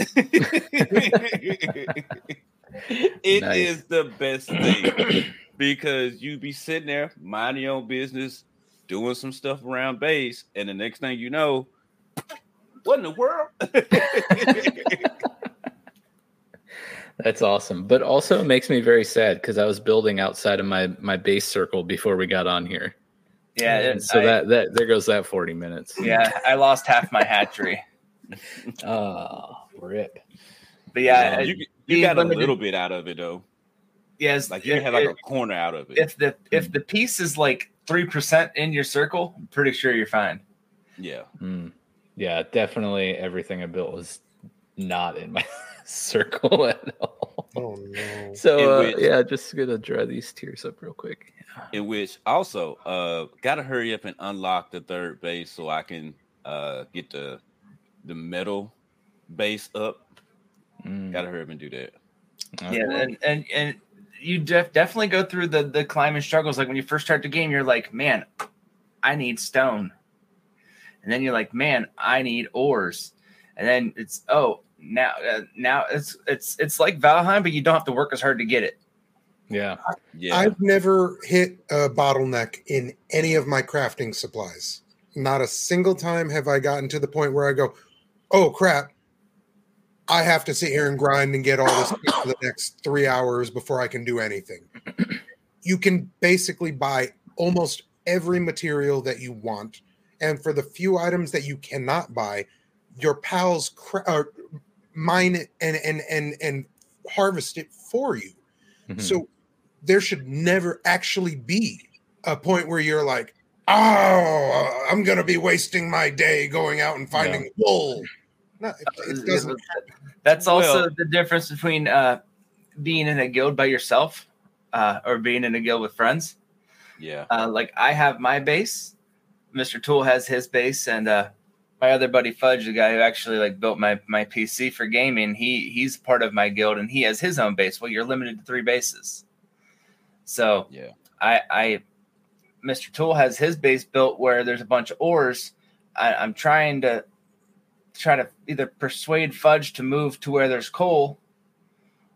It Nice. is the best thing because you be sitting there minding your own business, doing some stuff around base, and the next thing you know, what in the world? That's awesome. But also it makes me very sad because I was building outside of my my base circle before we got on here. Yeah, And so I- that that there goes that 40 minutes. yeah, I lost half my hatchery. Oh, rip. But yeah, you, it- you being got a little bit out of it though. yes, Like you if, had like if- a corner out of it. if the if the piece is like three percent in your circle, I'm pretty sure you're fine. yeah. Mm. Yeah, definitely everything I built was not in my circle at all. Oh no. So In uh, which- yeah, just gonna dry these tears up real quick. in which also uh gotta hurry up and unlock the third base so I can uh get the the metal base up. Mm. Gotta hurry up and do that. Yeah, and and and you def- definitely go through the the climbing struggles. Like when you first start the game, you're like, man, I need stone, and then you're like, man, I need ores, and then it's oh now uh, now it's it's it's like Valheim, but you don't have to work as hard to get it. Yeah. Yeah. I've never hit a bottleneck in any of my crafting supplies. Not a single time have I gotten to the point where I go, "Oh crap, I have to sit here and grind and get all this for the next three hours before I can do anything." You can basically buy almost every material that you want, and for the few items that you cannot buy, your pals cra- uh, mine it and and and and harvest it for you. Mhm. So there should never actually be a point where you're like, oh, I'm going to be wasting my day going out and finding wool. No, it, it doesn't. That's also Well- the difference between uh, being in a guild by yourself uh, or being in a guild with friends. yeah. Uh, like I have my base, Mr. Tool has his base, and uh, my other buddy Fudge, the guy who actually like built my my PC for gaming, he he's part of my guild and he has his own base. Well, you're limited to three bases, so Yeah. I I Mr. Tool has his base built where there's a bunch of ores. I, I'm trying to try to either persuade Fudge to move to where there's coal,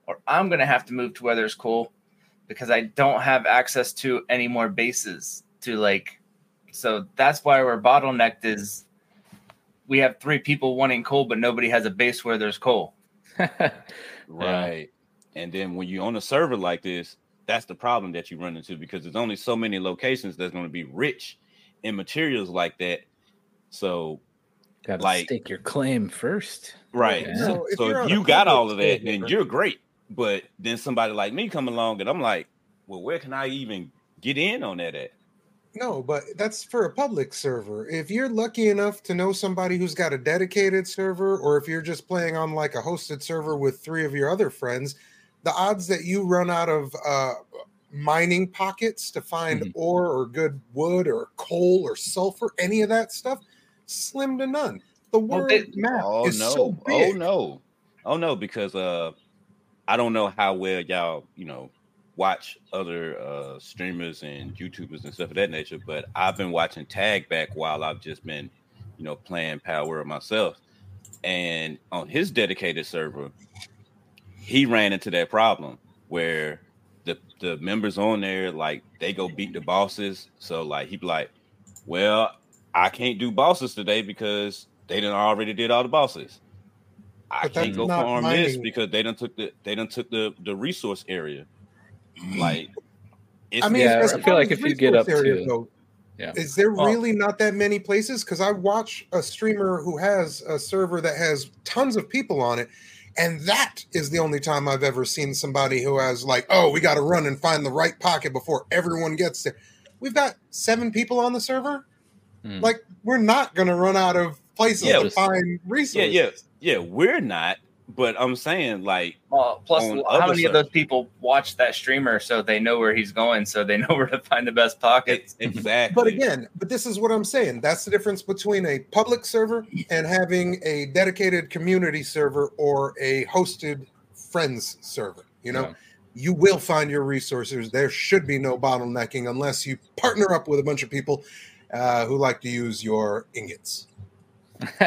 or I'm gonna have to move to where there's coal because I don't have access to any more bases to like. So that's why we're bottlenecked. Is we have three people wanting coal, but nobody has a base where there's coal. Right. And then when you're on a server like this, that's the problem that you run into because there's only so many locations that's going to be rich in materials like that. So, Gotta Like- stake your claim first. right. Yeah. So, So if so you're if you got all of that, then you're great. But then somebody like me come along and I'm like, well, where can I even get in on that at? No, but that's for a public server. If you're lucky enough to know somebody who's got a dedicated server, or if you're just playing on like a hosted server with three of your other friends, the odds that you run out of uh, mining pockets to find Mhm. ore or good wood or coal or sulfur, any of that stuff, slim to none. The Well, world they- map Oh is no. so oh no. Oh no, because uh I don't know how well y'all, you know, watch other uh, streamers and YouTubers and stuff of that nature, but I've been watching Tag back while I've just been, you know, playing Power myself. And on his dedicated server, he ran into that problem where the the members on there like they go beat the bosses. So like he'd be like, Well, I can't do bosses today because they done already did all the bosses. I can't go not farm this because they done took the they done took the the resource area. Like it's I mean, Yeah, as I feel like if you get resource up area to- go, Yeah. is there Well- really not that many places? Because I watch a streamer who has a server that has tons of people on it, and that is the only time I've ever seen somebody who has like, oh, we got to run and find the right pocket before everyone gets there. We've got seven people on the server. Hmm. Like, we're not going to run out of places Yeah, to find yeah, yeah, yeah. We're not, but I'm saying like Well, plus, how other many of those people watch that streamer so they know where he's going, so they know where to find the best pockets? exactly. But again, but this is what I'm saying. That's the difference between a public server and having a dedicated community server or a hosted friends server. You know, Yeah. you will find your resources. There should be no bottlenecking unless you partner up with a bunch of people uh, who like to use your ingots.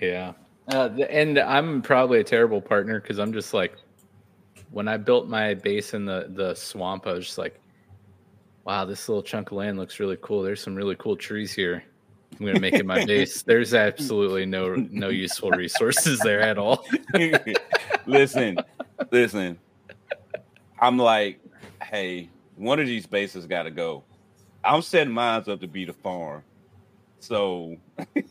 yeah. Uh, and I'm probably a terrible partner because I'm just like, when I built my base in the the swamp, I was just like, wow, this little chunk of land looks really cool. There's some really cool trees here. I'm gonna make it my base. There's absolutely no no useful resources there at all. listen, listen. I'm like, hey, one of these bases got to go. I'm setting mine up to be the farm, so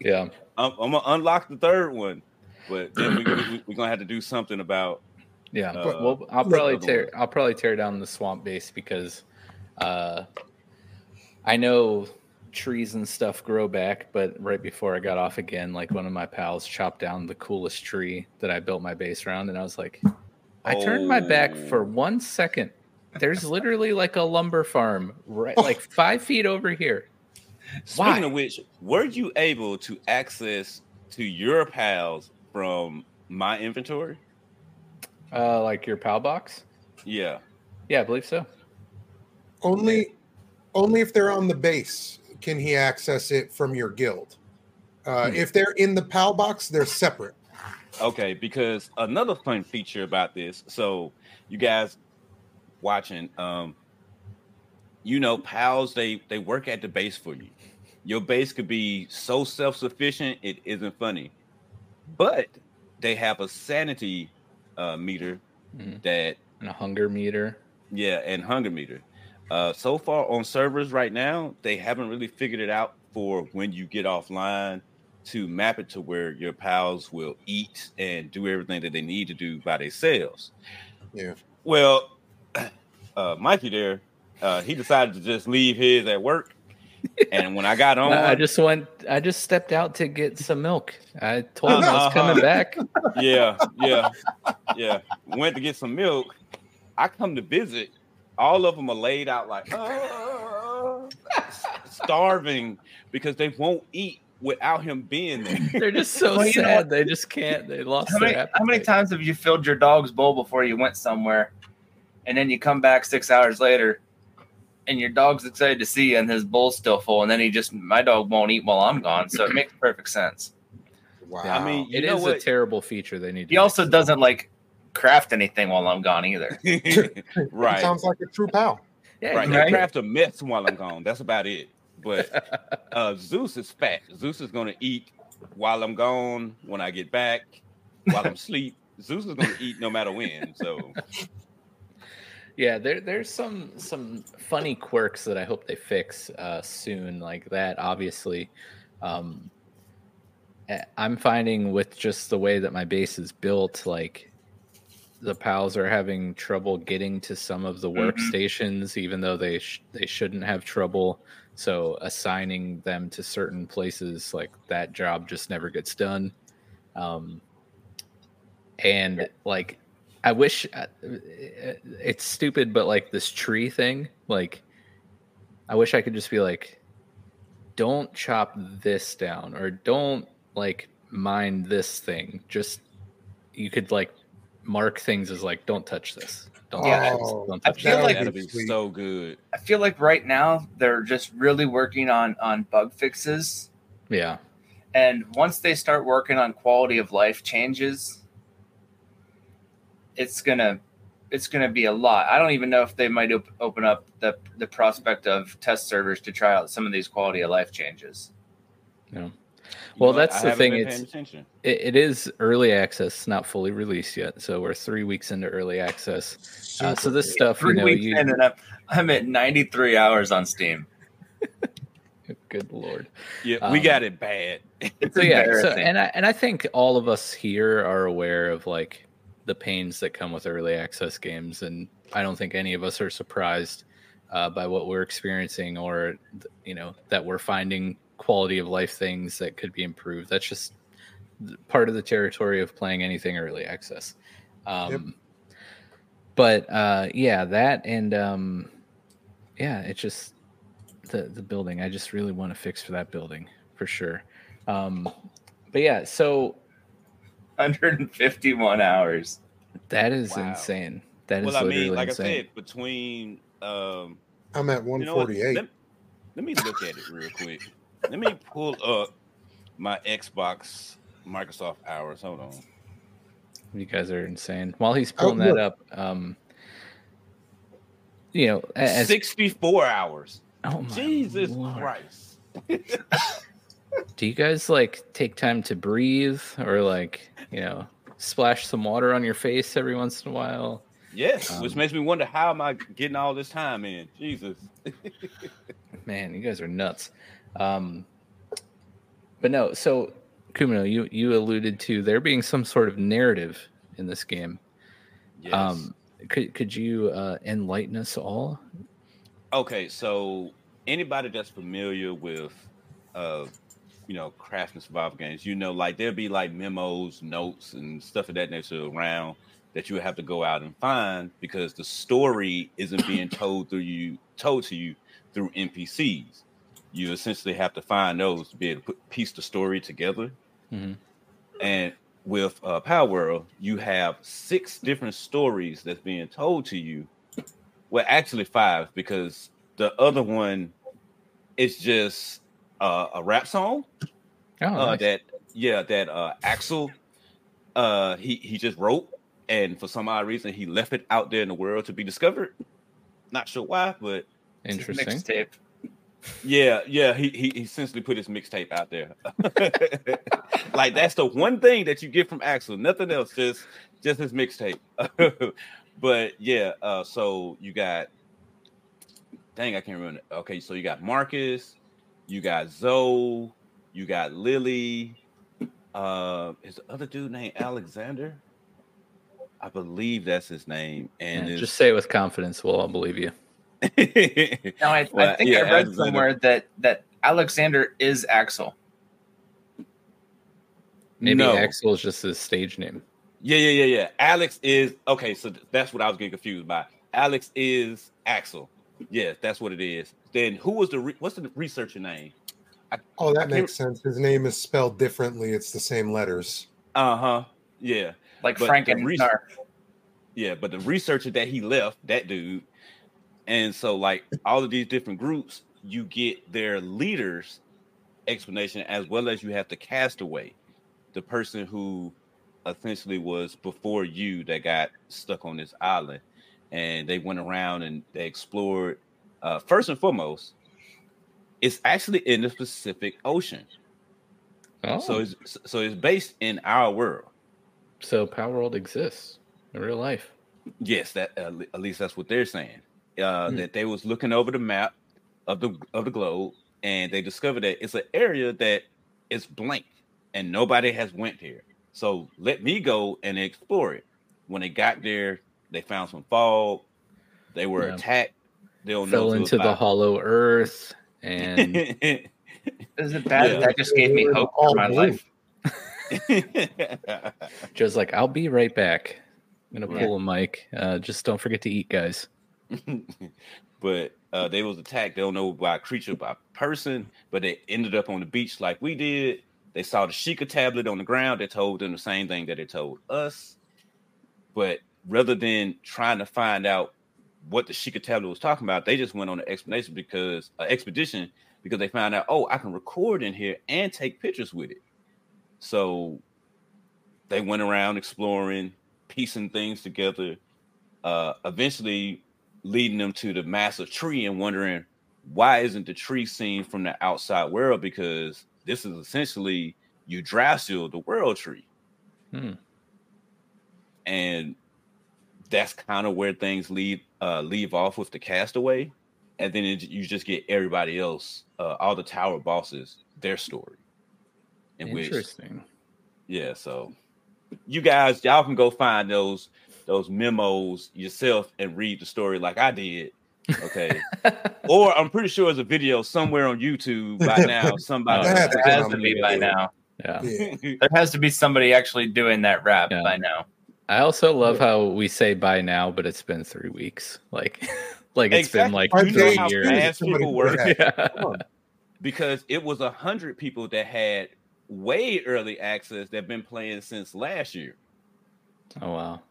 Yeah. I'm, I'm gonna unlock the third one. But then we, we, we're gonna have to do something about. Yeah, Uh, well, I'll probably tear. one. I'll probably tear down the swamp base because uh, I know trees and stuff grow back. But right before I got off again, like one of my pals chopped down the coolest tree that I built my base around, and I was like, I turned my back for Oh. one second. There's literally like a lumber farm right, like five feet over here. Speaking Why? of which, were you able to access to your pals from my inventory? Uh, like your pal box. Yeah. Yeah, I believe so. Only, only if they're on the base can he access it from your guild. Uh, Hmm. If they're in the PAL box, they're separate. Okay, because another fun feature about this, so you guys watching, um, you know, pals they they work at the base for you. Your base could be so self-sufficient it isn't funny, but they have a sanity uh, meter Mhm. that And a hunger meter. yeah, and hunger meter. Uh, so far on servers right now, they haven't really figured it out for when you get offline to map it to where your pals will eat and do everything that they need to do by themselves. Yeah. Well, uh, Mikey there, uh, he decided to just leave his at work, and when I got on, I just went. I just stepped out to get some milk. I told him I was Uh-huh. coming back. yeah, yeah, yeah. Went to get some milk. I come to visit. All of them are laid out like "Ah," starving because they won't eat without him being there. They're just so Well, you know sad. They just can't. They lost How their many, how many times have you filled your dog's bowl before you went somewhere, and then you come back six hours later, and your dog's excited to see you, and his bowl's still full, and then he just my dog won't eat while I'm gone, so it makes perfect sense. Wow. I mean, you It know is a terrible feature they need. To He also fix. doesn't like craft anything while I'm gone either. right, sounds like a true pal. Yeah, right. you They Right. craft a mess while I'm gone. That's about it. But uh, Zeus is fat. Zeus is gonna eat while I'm gone. When I get back, while I'm asleep, Zeus is gonna eat no matter when. So Yeah, there there's some some funny quirks that I hope they fix uh, soon, like that. Obviously, um, eh, I'm finding with just the way that my base is built, like the pals are having trouble getting to some of the Mhm. workstations, even though they sh- they shouldn't have trouble. So assigning them to certain places, like that job, just never gets done. Um, and like I wish uh, it's stupid, but like this tree thing, like I wish I could just be like, don't chop this down or don't like mind this thing. Just you could like mark things as like, don't touch this. Don't Yeah, touch this. Oh, Don't I feel that. like- that'd be Sweet. so good. I feel like right now they're just really working on on bug fixes, yeah. and once they start working on quality of life changes, it's gonna it's gonna be a lot. I don't even know if they might op- open up the the prospect of test servers to try out some of these quality of life changes. You Well, know, that's I the thing, it's- paying attention. It, it is early access, not fully released yet. So we're three weeks into early access. Uh, so this stuff, you Three know, weeks you, in, and I'm, I'm at 93 hours on Steam. good lord. Yeah, we Um, got it bad. It's so yeah so, and I, and I think all of us here are aware of like the pains that come with early access games and i don't think any of us are surprised uh, by what we're experiencing or you know that we're finding quality of life things that could be improved. That's just part of the territory of playing anything early access. Um, Yep. but uh, yeah that and um, yeah it's just the the building. I just really want to fix for that building for sure. Um, but yeah, so 151 hours. that is Wow. insane. That is well, I literally mean, like insane. I said, between um, I'm at you know 148. Let, let me look at it real quick. Let me pull up my Xbox Microsoft hours. Hold on. you guys are insane. While he's Oh, pulling that up, um, you know, as, 64 hours. oh my Jesus Lord. Christ. Do you guys like take time to breathe or like you know splash some water on your face every once in a while? Yes, which Um, makes me wonder how am I getting all this time in? Jesus. Man, you guys are nuts. Um, but no, so Kumano, you you alluded to there being some sort of narrative in this game. Yes. Um, could could you uh, enlighten us all? Okay, so anybody that's familiar with uh you know craft and survival games, you know, like there'll be like memos, notes, and stuff of that nature around that you have to go out and find because the story isn't being told through you told to you through NPCs. You essentially have to find those to be able to put piece the story together. Mhm. And with uh, Palworld, you have six different stories that's being told to you well, actually five because the other one is just uh, a rap song Oh, uh, nice. that yeah that uh, Axel uh, he he just wrote and for some odd reason he left it out there in the world to be discovered. Not sure why, but interesting. Mixtape. yeah, yeah, he he, he essentially put his mixtape out there. like that's the one thing that you get from Axel, nothing else, just just his mixtape. but yeah, uh, so you got dang, I can't remember. Okay, so you got Marcus, you got Zoe, you got Lily. Uh, is the other dude named Alexander? I believe that's his name. And Yeah, just say it with confidence. We'll all believe you. No, I, I think yeah, I read Alexander. somewhere that that Alexander is Axel. Maybe No. Axel is just his stage name. Yeah, yeah, yeah, yeah. Alex is okay. So that's what I was getting confused by. Alex is Axel. Yes, that's what it is. Then who was the re- what's the researcher name? Oh, that can't- makes sense. His name is spelled differently. It's the same letters. Uh huh. Yeah, Like But Frank and res- Nar. yeah. But the researcher that he left, that dude, and so like all of these different groups, you get their leaders' explanation as well as you have the castaway, the person who essentially was before you that got stuck on this island, and they went around and they explored. Uh, first and foremost, it's actually in the Pacific Ocean, Oh, so it's so it's based in our world. so Palworld exists in real life. Yes, that uh, at least that's what they're saying. Uh, Hmm. That they was looking over the map of the of the globe, and they discovered that it's an area that is blank, and nobody has went here. So let me go and explore it. When they got there, they found some fog. They were Yeah. attacked. They don't Fell know into the by- Hollow Earth, and Is it bad? Yeah. That just gave me hope for my life. Joe's like, "I'll be right back. I'm gonna Yeah. pull a mic. Uh, just don't forget to eat, guys." but uh, they was attacked. They don't know by a creature, by person, but they ended up on the beach like we did. They saw the Sheikah tablet on the ground they told them the same thing that it told us. but rather than trying to find out what the Sheikah tablet was talking about, they just went on an explanation because uh, expedition because they found out, oh, I can record in here and take pictures with it. So they went around exploring, piecing things together, uh, eventually leading them to the massive tree and wondering why isn't the tree seen from the outside world? Because this is essentially Yggdrasil, the world tree. Hmm. And that's kind of where things lead uh, leave off with the castaway, and then it, you just get everybody else, uh, all the tower bosses, their story. In which, Interesting. yeah, so you guys, y'all can go find those those memos yourself and read the story like I did. Okay, or I'm pretty sure there's a video somewhere on YouTube by now. Somebody That There has to be by now. yeah. Yeah. There has to be somebody actually doing that rap Yeah. by now. I also love how we say bye now, but it's been three weeks. Like, like it's been like Exactly. you know three how years. fast people put work. Yeah. Because it was a hundred people that had way early access that have been playing since last year. Oh wow.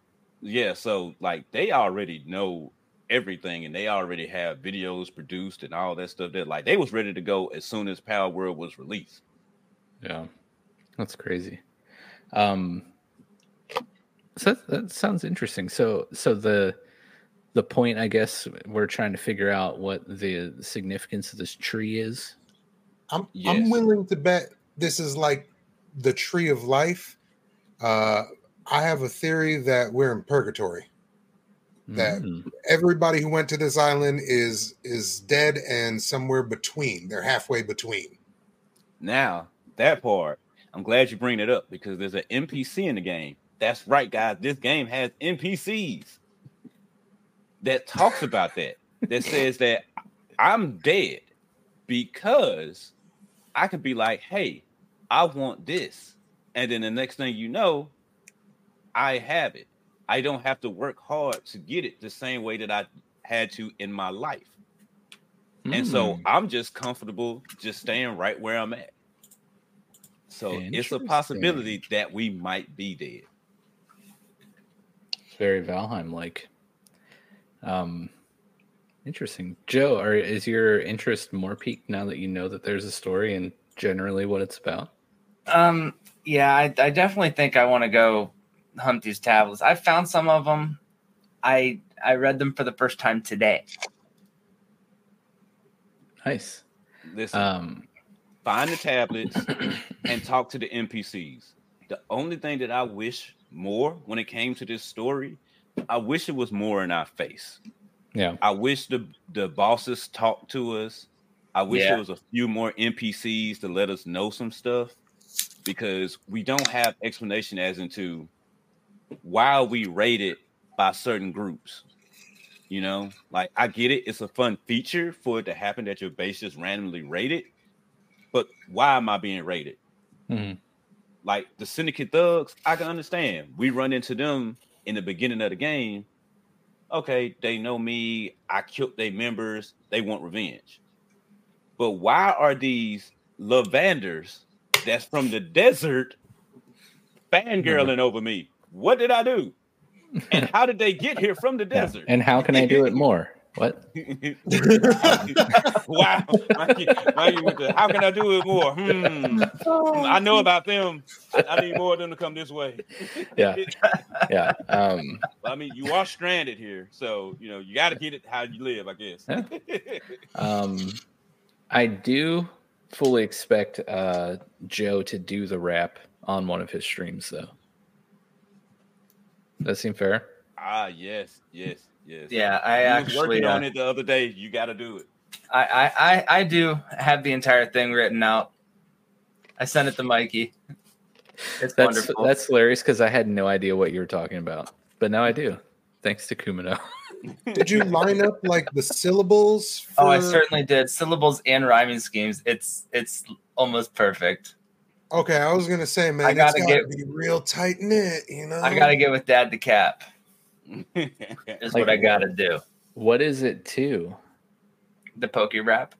Yeah, so like they already know everything and they already have videos produced and all that stuff that like they was ready to go as soon as Palworld was released. Yeah, that's crazy. Um, so that, that sounds interesting. So, so the the point, I guess, we're trying to figure out what the significance of this tree is. I'm Yes. I'm willing to bet this is like the tree of life. Uh, I have a theory that we're in purgatory. That- Mm, Everybody who went to this island is is dead and somewhere between. They're halfway between. Now, that part, I'm glad you bring it up because there's an NPC in the game. That's right, guys. This game has NPCs that talks about that. That says that I'm dead because I could be like, hey, I want this. And then the next thing you know, I have it. I don't have to work hard to get it the same way that I had to in my life. And so mm. I'm just comfortable just staying right where I'm at. So it's a possibility that we might be dead. It's very Valheim like. Um, interesting. Joe, are, is your interest more piqued now that you know that there's a story and generally what it's about? Um, yeah, I, I definitely think I want to go hunt these tablets. I found some of them. I I read them for the first time today. Nice. Listen, Um, find the tablets and talk to the NPCs. The only thing that I wish more when it came to this story, I wish it was more in our face. yeah. I wish the the bosses talked to us. I wish Yeah. there was a few more NPCs to let us know some stuff because we don't have explanation as into why are we rated by certain groups. You know, like I get it, it's a fun feature for it to happen that your base just randomly rated, but why am I being rated? Mhm. Like the syndicate thugs, I can understand. We run into them in the beginning of the game. Okay, they know me. I killed their members. They want revenge. But why are these lavenders that's from the desert fangirling over me? What did I do? And how did they get here from the desert? And how can I do it more? What? wow. Mikey, Mikey with the, how can I do it more? Hmm. I know about them. I, need more of them to come this way. Yeah. Yeah. Um, I mean, you are stranded here, so you know you got to get it how you live, I guess. um, I do fully expect uh, Joe to do the rap on one of his streams, though. Does that seem fair? ah, yes, yes, yes. Yeah, I You was actually working on uh, it the other day. You got to do it. I, I I I do have the entire thing written out. I sent it to Mikey. It's That's wonderful. that's hilarious because I had no idea what you were talking about, but now I do, thanks to Kumano. Did you line up like the syllables? For... oh, I certainly did. Syllables and rhyming schemes. It's it's almost perfect. Okay, I was gonna say, man, I it's gotta gotta get- be real tight knit. You know, I gotta get with Dad the Cap. Is Like- what I gotta do. What is it too? The pokey rap.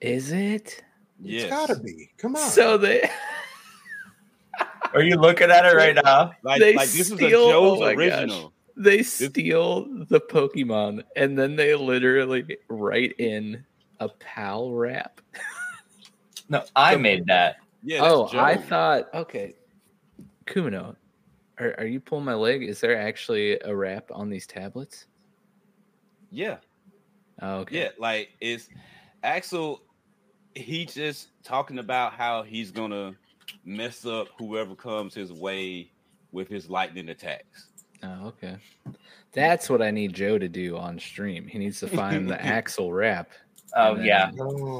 Is it? It's gotta be. Come on. So they Are you looking at it right now? Like, They like this is a steal- Joe's oh my gosh. they steal the Pokemon and then they literally write in a pal rap. No, I made that. Yeah. that's oh, I thought okay. Kumano, are, are you pulling my leg? Is there actually a rap on these tablets? Yeah. Oh, okay. Yeah. Like it's Axel. He just talking about how he's gonna mess up whoever comes his way with his lightning attacks. Oh, okay. That's what I need Joe to do on stream. He needs to find the Axel rap. Oh yeah.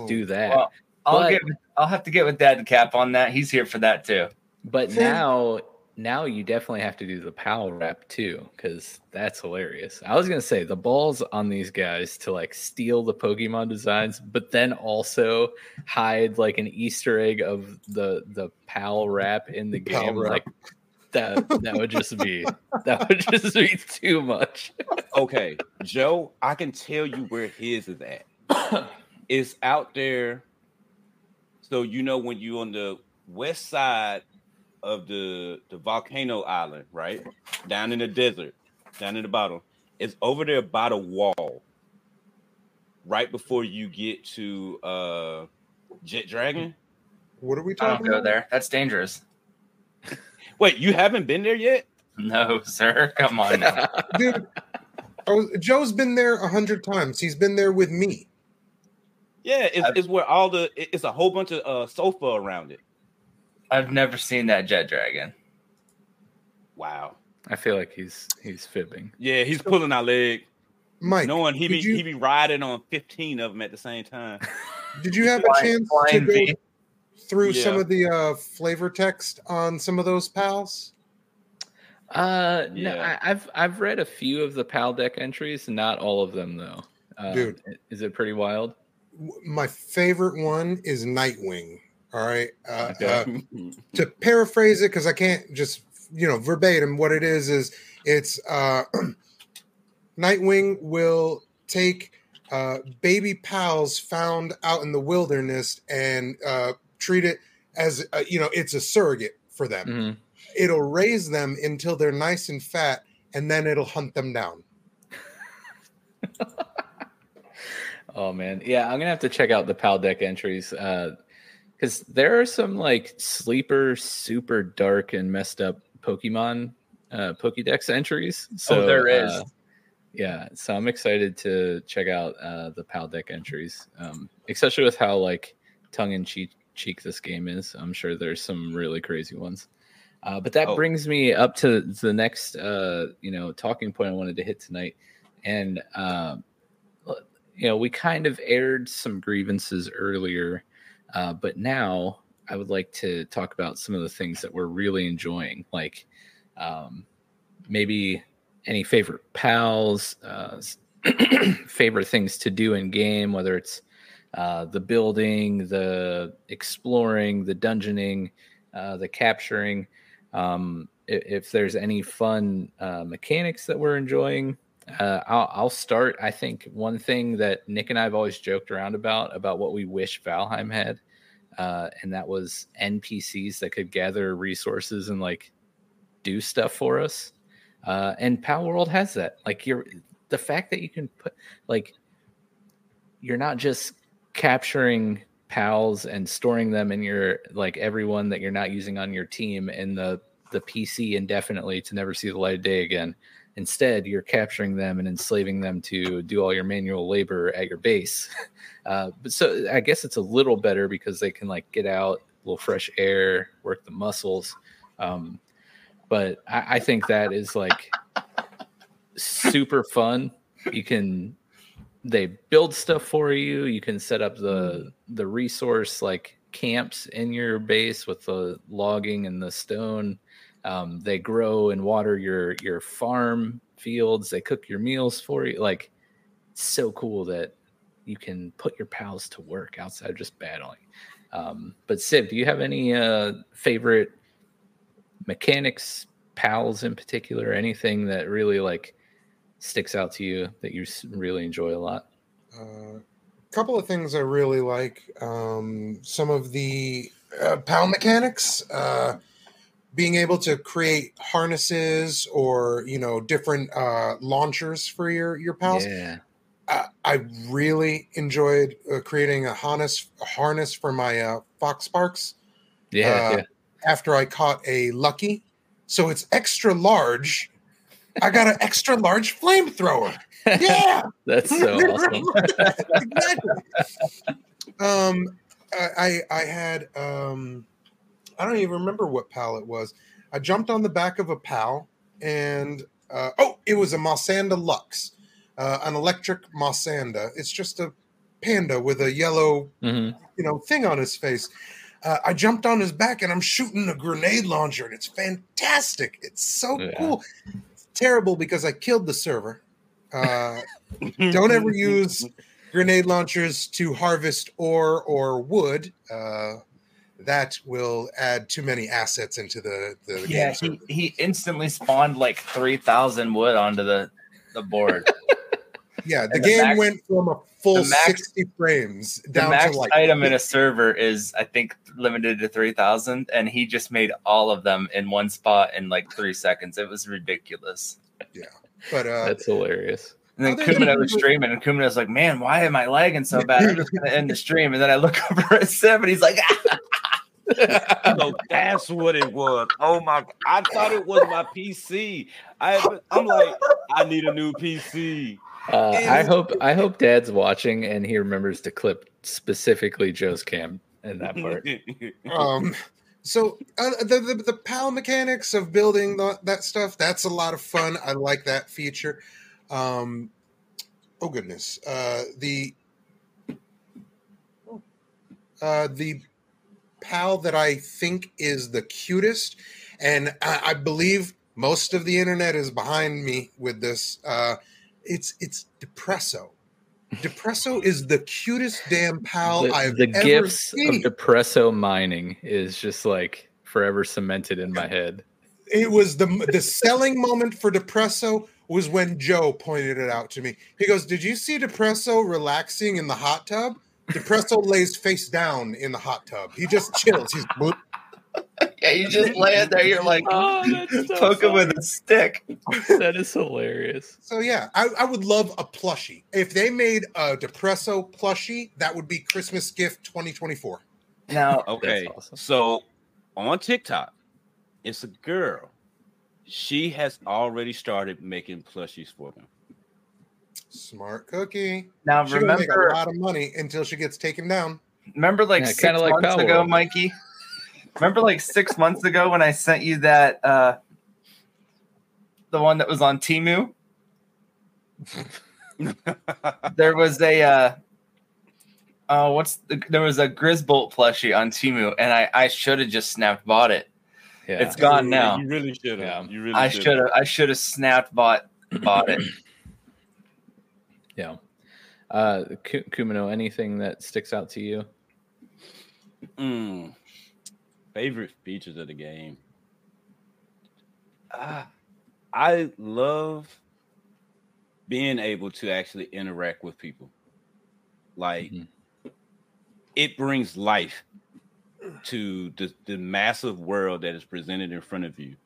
Do that. Well, I'll But- get. I'll have to get with Dad Cap on that. He's here for that too. But now, now you definitely have to do the pal rap too, because that's hilarious. I was gonna say the balls on these guys to like steal the Pokemon designs, but then also hide like an Easter egg of the the pal rap in the Pal game. Like that that would just be that would just be too much. Okay, Joe, I can tell you where his is at. It's out there. So you know when you on the west side of the the volcano island, right? Down in the desert, down in the bottom. It's over there by the wall. Right before you get to uh Jetragon. What are we I don't talking go about? there. That's dangerous. Wait, you haven't been there yet? No, sir. Come on now. Dude, I was, Joe's been there a hundred times. He's been there with me. Yeah, it's, it's where all the it's a whole bunch of uh sofa around it. I've never seen that Jetragon. Wow. I feel like he's he's fibbing. Yeah, he's pulling our leg. Mike, Knowing he be did you- he be riding on 15 of them at the same time. did you have a chance to flying go V. through some of the uh, flavor text on some of those pals? Uh, no, Yeah. I, I've I've read a few of the Paldeck entries, not all of them though. Uh, Dude. is it pretty wild? My favorite one is Nitewing. All right. Uh, Okay. uh, to paraphrase it, because I can't just you know verbatim. What it is is it's uh, Nitewing will take uh, baby pals found out in the wilderness and uh, treat it as uh, you know it's a surrogate for them. Mhm. It'll raise them until they're nice and fat, and then it'll hunt them down. Oh man, yeah, I'm gonna have to check out the Paldeck entries because there are some like sleeper, super dark and messed up Pokemon uh, Pokédex entries. So there is. uh, yeah, so I'm excited to check out uh, the Paldeck entries, um, especially with how like tongue in cheek cheek this game is. I'm sure there's some really crazy ones. Uh, but that Oh. brings me up to the next, uh, you know, talking point I wanted to hit tonight, and um, you know, we kind of aired some grievances earlier, uh, but now I would like to talk about some of the things that we're really enjoying, like um, maybe any favorite pals, uh, favorite things to do in game, whether it's uh, the building, the exploring, the dungeoning, uh, the capturing. Um, i- if there's any fun uh, mechanics that we're enjoying, uh, I'll, I'll start. I think one thing that Nick and I have always joked around about about what we wish Valheim had, uh, and that was NPCs that could gather resources and like do stuff for us. Uh, and Palworld has that. Like you're the fact that you can put like you're not just capturing pals and storing them in your like everyone that you're not using on your team in the the PC indefinitely to never see the light of day again. Instead, you're capturing them and enslaving them to do all your manual labor at your base. Uh, but so I guess it's a little better because they can like get out, a little fresh air, work the muscles. Um, but I, I think that is like super fun. You can they build stuff for you. You can set up the the resource like camps in your base with the logging and the stone. Um, they grow and water your your farm fields. They cook your meals for you. Like so cool that you can put your pals to work outside of just battling. Um, but Sid, do you have any uh, favorite mechanics, pals in particular, anything that really like sticks out to you that you really enjoy a lot? A couple of things I really like. Um, some of the uh, pal mechanics. Uh, being able to create harnesses or you know different uh, launchers for your your pals. Yeah. I, I really enjoyed uh, creating a harness a harness for my uh, Foxparks Yeah. Uh, yeah. after I caught a lucky. So it's extra large. I got an extra large flamethrower. Yeah. That's so awesome. exactly. Um, I I I had um, I don't even remember what pal it was. I jumped on the back of a pal, and uh, oh, it was a Mossanda Lux, uh, an electric Mossanda. It's just a panda with a yellow hmm you know thing on his face. Uh, I jumped on his back and I'm shooting a grenade launcher, and it's fantastic. It's so Yeah. cool. It's terrible because I killed the server. Uh, don't ever use grenade launchers to harvest ore or wood. That will add too many assets into the, the Yeah, game. server. he, he instantly spawned like three thousand wood onto the the board. yeah, the the game max- went from a full max- 60 frames the down max to like item in a server is I think limited to three thousand, and he just made all of them in one spot in like three seconds. It was ridiculous. Yeah. But uh That's hilarious. And then Other than- Kumano was streaming, and Kumano was like, "Man, why am I lagging so bad? I'm just gonna end the stream." And then I look over at Seb, and he's like, oh, that's what it was. Oh my! I thought it was my PC. I I'm like, I need a new PC. Uh, I hope I hope Dad's watching and he remembers to clip specifically Joe's cam in that part. um so uh, the, the the pal mechanics of building the, that stuff that's a lot of fun i like that feature um oh goodness uh the uh the pal that i think is the cutest and I, I believe most of the internet is behind me with this uh it's it's depresso depresso is the cutest damn pal the, i've the gifts seen. of depresso mining is just like forever cemented in my head. it was the the selling moment for Depresso was when Joe pointed it out to me. He goes, "Did you see Depresso relaxing in the hot tub? Depresso lays face down in the hot tub. He just chills. He's boop. "Yeah, you just lay it there. You're like, Oh, so poke him with a stick." that is hilarious. so yeah. I, I would love a plushie. If they made a Depresso plushie, that would be Christmas gift 2024. Now, Okay, awesome. so on TikTok, it's a girl. She has already started making plushies for them. Smart cookie. now She's gonna make a lot of money until she gets taken down. remember, like Yeah, six kinda like months Power ago, Mikey. Remember, like six months ago, when I sent you that, uh the one that was on Temu. There was a, uh oh, what's the, there was a Grizzbolt plushie on Temu, and I I should have just snapped bought it. Yeah. It's gone now. You really should have. Yeah. You really I should've. should have I should have snapped bought bought it. Yeah. Uh, Ku- Kumano, anything that sticks out to you? Mm. Favorite features of the game. Ah, I love being able to actually interact with people. Like Mhm. it brings life to the, the massive world that is presented in front of you.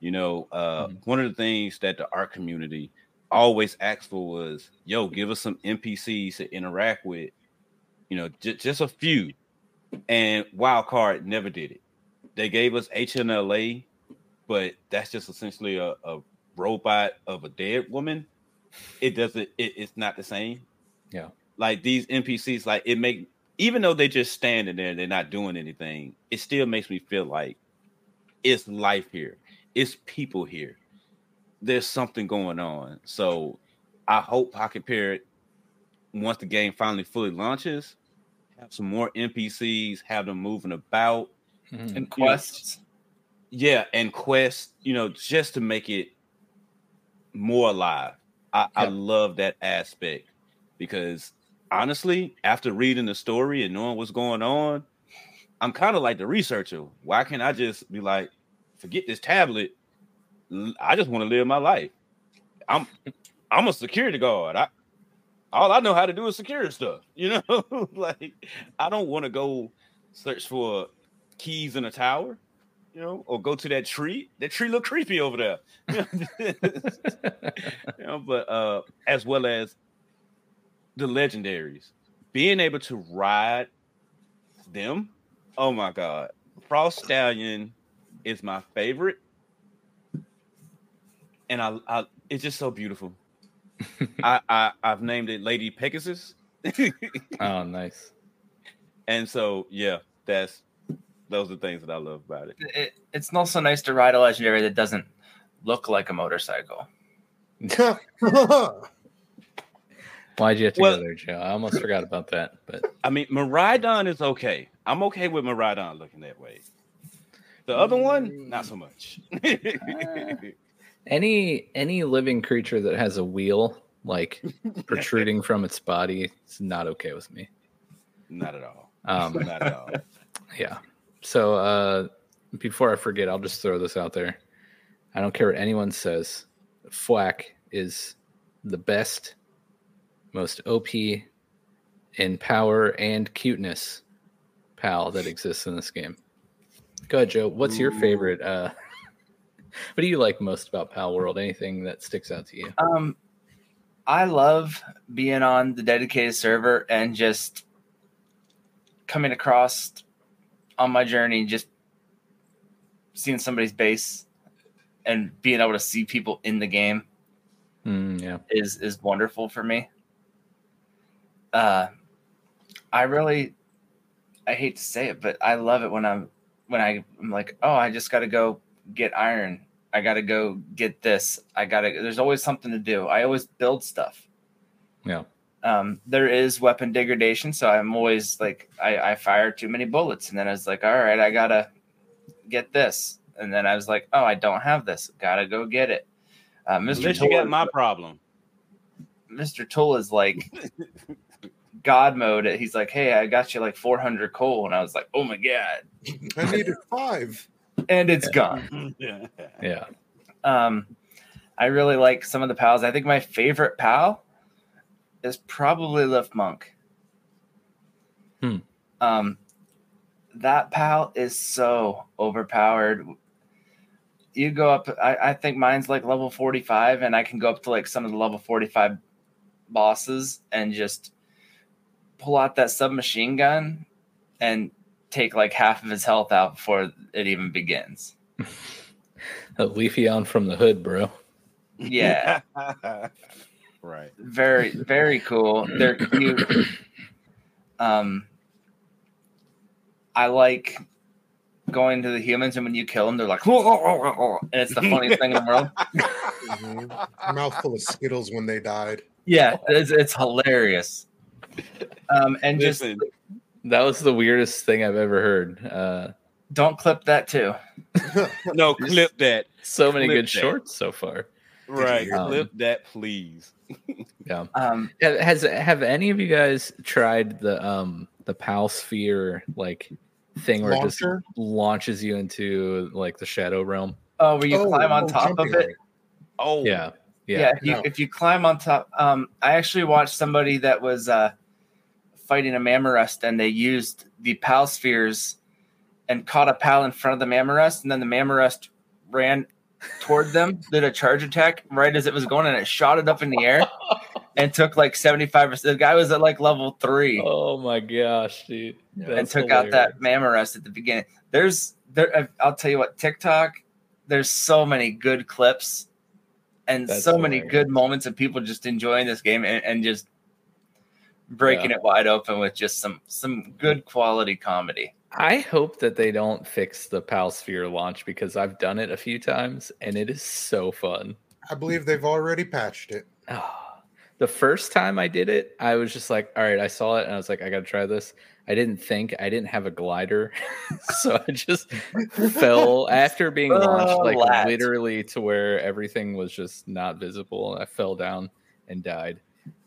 You know, uh, Mhm. one of the things that the art community always asked for was, "Yo, give us some NPCs to interact with." You know, j- just a few. And Wildcard never did it. They gave us HLNA, but that's just essentially a, a robot of a dead woman. It doesn't. It, it's not the same. Yeah. Like these NPCs, like it make even though they're just standing there, they're not doing anything. It still makes me feel like it's life here. It's people here. There's something going on. So I hope Pocketpair, once the game finally fully launches, have some more NPCs, have them moving about. Mhm. And You know, quests. yeah, and quests, you know, just to make it more alive. I, I love that aspect because honestly, after reading the story and knowing what's going on, I'm kind of like the researcher. Why can't I just be like, forget this tablet? I just want to live my life. I'm I'm a security guard. I all I know how to do is secure stuff. You know, like I don't want to go search for keys in a tower. you know, or go to that tree. That tree look creepy over there. you know, but uh, as well as the legendaries, being able to ride them. Oh my god, Frostallion is my favorite, and I, I it's just so beautiful. I, I I've named it Lady Pegasus. oh, nice. And so yeah, that's those are the things that I love about it. it. It's also nice to ride a legendary that doesn't look like a motorcycle. Why'd you have to Well- go there, Joe? I almost forgot about that. But I mean, Maridon is okay. I'm okay with Maridon looking that way. The other one, not so much. Ah. Any any living creature that has a wheel like protruding from its body is not okay with me. not at all. Um, Not at all. yeah. So uh, before I forget, I'll just throw this out there. I don't care what anyone says. Fuack is the best, most OP in power and cuteness pal that exists in this game. Go ahead, Joe. What's your favorite? Uh, what do you like most about Palworld? Anything that sticks out to you? Um, I love being on the dedicated server and just coming across on my journey, just seeing somebody's base and being able to see people in the game Mm, yeah. is is wonderful for me. Uh, I really, I hate to say it, but I love it when I'm when I, I'm like, oh, I just got to go get iron. I got to go get this. I got to. There's always something to do. I always build stuff. Yeah. Um, there is weapon degradation, so I'm always like, I, I fire too many bullets, and then I was like, all right, I gotta get this, and then I was like, oh, I don't have this. Gotta go get it. Uh, Mr. Unless you Tool- got my problem. Mr. Tool is like God mode. He's like, hey, I got you like 400 coal. And I was like, oh my God. I needed five. And it's gone. yeah. Yeah. Um, I really like some of the pals. I think my favorite pal is probably Lifmunk. Hmm. Um, that pal is so overpowered. You go up, I, I think mine's like level 45, and I can go up to like some of the level 45 bosses and just pull out that submachine gun and take like half of his health out before it even begins. A leafy on from the hood, bro. Yeah. right. very very cool they're cute um i like going to the humans and when you kill them they're like and it's the funniest thing in the world Mhm. Mouthful of Skittles when they died. yeah it's, it's hilarious um and just Listen, That was the weirdest thing I've ever heard. Uh, don't clip that too no, clip that. so many Clip good that. shorts so far. Right. Um, clip that, please. Yeah. um Has have any of you guys tried the um the Pal Sphere like thing where it just launches you into like the Shadow Realm? oh where you Oh, climb on oh, top of it Oh, Yeah. yeah, Yeah. if, you, No. if you climb on top um i actually watched somebody that was uh fighting a Mammorest and they used the pal spheres and caught a pal in front of the Mammorest and then the Mammorest ran toward them did a charge attack right as it was going and it shot it up in the air and took like 75% the guy was at like level three. Oh my gosh, dude. and That's took out that hilarious. mammarust at the beginning. There's there uh, i'll tell you what tiktok there's so many good clips and That's so many good moments of people just enjoying this game and, and just breaking it wide open with just some some good quality comedy I hope that they don't fix the Pal Sphere launch because I've done it a few times and it is so fun. I believe they've already patched it. Oh, the first time I did it, I was just like, all right, I saw it and I was like, I got to try this. I didn't think I didn't have a glider. so I just fell after being oh, launched, Oh, like lads. literally to where everything was just not visible. I fell down and died.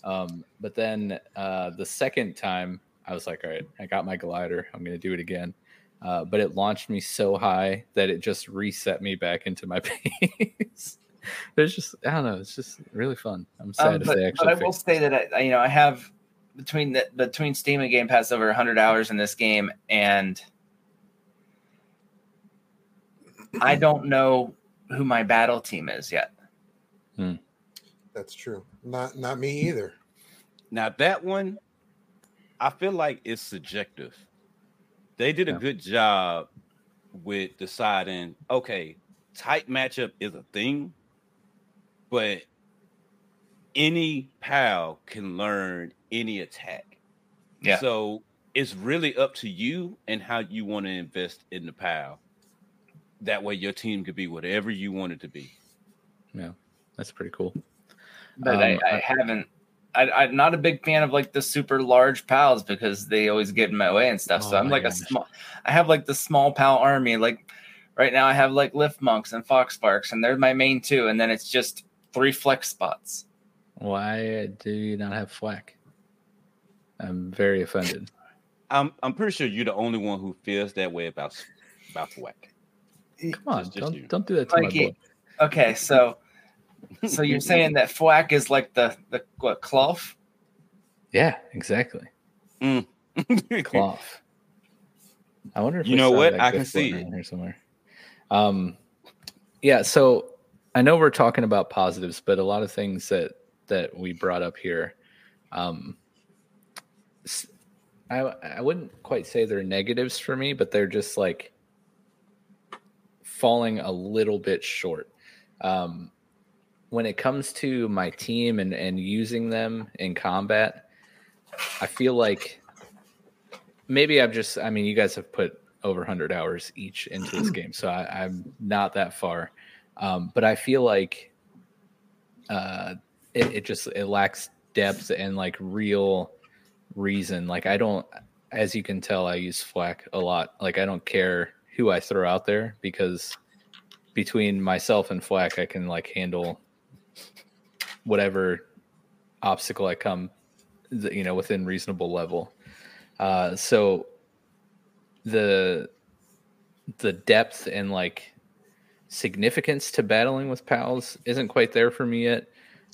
Um, but then uh, the second time, I was like, all right, I got my glider. I'm going to do it again. Uh, but it launched me so high that it just reset me back into my base. There's just I don't know. It's just really fun. I'm sad Um, if but, they but actually I will say that I, you know I have between the between Steam and Game Pass over 100 hours in this game, and I don't know who my battle team is yet. That's true. Not not me either. Now that one, I feel like it's subjective. They did a Yeah. good job with deciding, okay, tight matchup is a thing, but any pal can learn any attack. Yeah. So it's really up to you and how you want to invest in the pal. That way your team could be whatever you want it to be. Yeah, that's pretty cool. But I, Um, I haven't. I, I'm not a big fan of like the super large pals because they always get in my way and stuff. so Oh I'm my like a small. I have like the small pal army. Like right now, I have like Lifmunks and Foxparks, and they're my main two. And then it's just three flex spots. Why do you not have Fuack? I'm very offended. I'm I'm pretty sure you're the only one who feels that way about about Thwack. Come on, Just- just don't you. don't do that to my boy. Okay, so so you're saying that Fuack is like the the what cloth? Yeah, exactly. Cloth. I wonder if You know what? I can see it. here somewhere. Um, yeah. So I know we're talking about positives, but a lot of things that that we brought up here, um, I I wouldn't quite say they're negatives for me, but they're just like falling a little bit short. Um, when it comes to my team and and using them in combat, I feel like maybe I've just I mean you guys have put over 100 hours each into this game, so I, I'm not that far. Um, but I feel like uh, it, it just it lacks depth and like real reason. Like I don't, as you can tell, I use Fuack a lot. Like I don't care who I throw out there because between myself and Fuack, I can like handle whatever obstacle I come, you know, within reasonable level. Uh, so the the depth and like significance to battling with pals isn't quite there for me yet.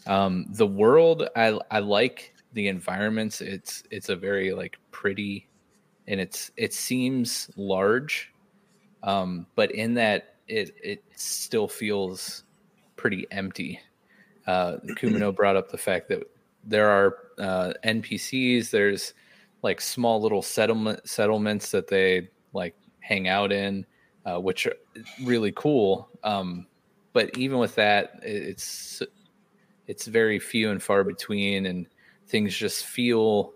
Um, the world, I I like the environments. It's it's a very like pretty, and it's it seems large, um, but in that it it still feels pretty empty. Uh, Kumano brought up the fact that there are uh, NPCs. There's like small little settlement settlements that they like hang out in, uh, which are really cool. Um, but even with that, it's it's very few and far between, and things just feel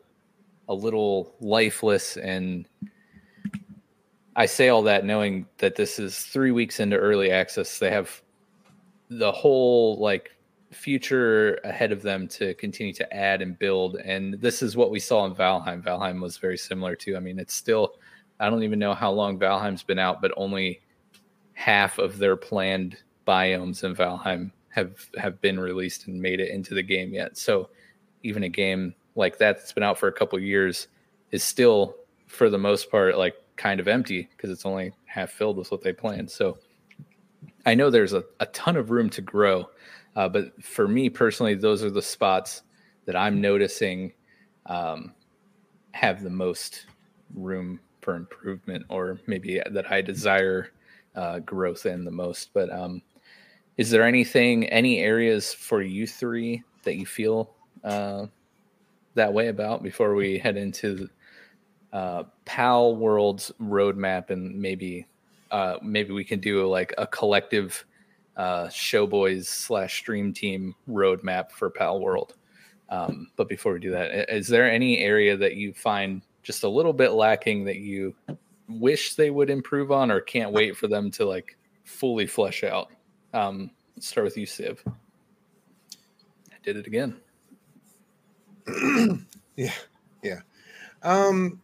a little lifeless. And I say all that knowing that this is three weeks into early access. They have the whole like future ahead of them to continue to add and build. And this is what we saw in Valheim. Valheim was very similar to. I mean, it's still I don't even know how long Valheim's been out, but only half of their planned biomes in Valheim have have been released and made it into the game yet. So even a game like that that's been out for a couple years is still for the most part like kind of empty because it's only half filled with what they planned. So I know there's a, a ton of room to grow. Uh, but for me personally, those are the spots that I'm noticing um, have the most room for improvement, or maybe that I desire uh, growth in the most. But um, is there anything, any areas for you three that you feel uh, that way about before we head into uh, Palworld's roadmap and maybe uh, maybe we can do like a collective uh, Showboys slash Stream Team roadmap for Palworld. Um, but before we do that, is there any area that you find just a little bit lacking that you wish they would improve on, or can't wait for them to like fully flesh out? Um, let's start with you, Siv. I did it again. yeah, yeah. Um,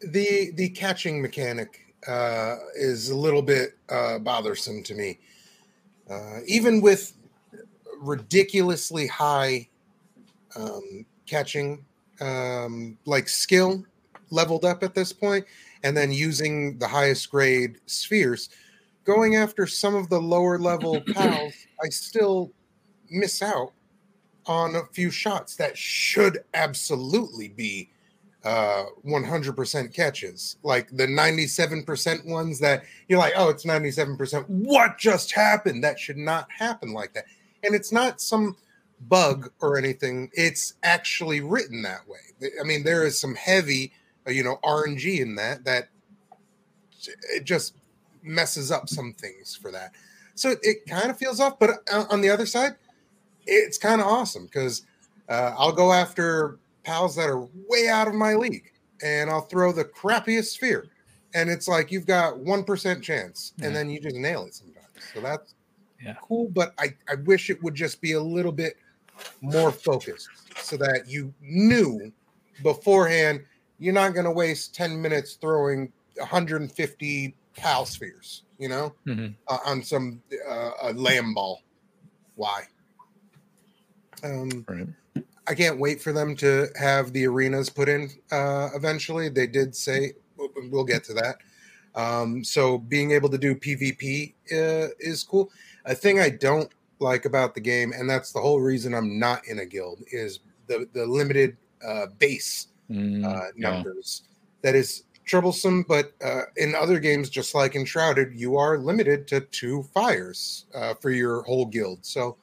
the the catching mechanic uh, is a little bit uh, bothersome to me. Uh, even with ridiculously high um, catching, um, like skill leveled up at this point, and then using the highest grade spheres, going after some of the lower level pals, I still miss out on a few shots that should absolutely be uh 100% catches. Like the 97% ones that you're like oh it's 97% what just happened? That should not happen like that. And it's not some bug or anything. It's actually written that way. I mean there is some heavy uh, you know rng in that that it just messes up some things for that. So it, kind of feels off but uh, on the other side it's kind of awesome because uh, i'll go after pals that are way out of my league, and I'll throw the crappiest sphere, and it's like you've got one percent chance, and then you just nail it sometimes. So that's Yeah. cool, but I I wish it would just be a little bit more focused, so that you knew beforehand you're not going to waste ten minutes throwing 150 pal spheres, you know, Mhm. uh, on some uh, a Lamball. Why? Um, Right. I can't wait for them to have the arenas put in uh, eventually. They did say we'll get to that. Um, so being able to do PvP uh, is cool. A thing I don't like about the game, and that's the whole reason I'm not in a guild, is the the limited uh, base Mm, uh, yeah. numbers. That is troublesome, but uh, in other games, just like in Shrouded, you are limited to two fires uh, for your whole guild. So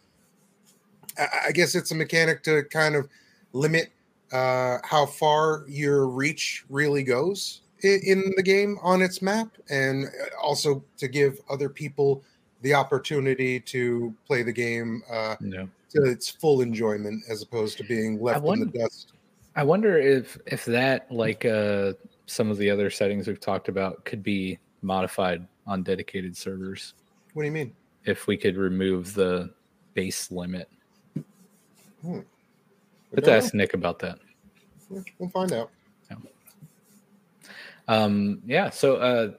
I, I guess it's a mechanic to kind of limit uh, how far your reach really goes in, in the game on its map, and also to give other people the opportunity to play the game uh, Yeah. to its full enjoyment, as opposed to being left in the dust. I wonder if if that like uh some of the other settings we've talked about could be modified on dedicated servers What do you mean? if we could remove the base limit. We Let's don't ask Nick about that. We'll find out. Um yeah, so uh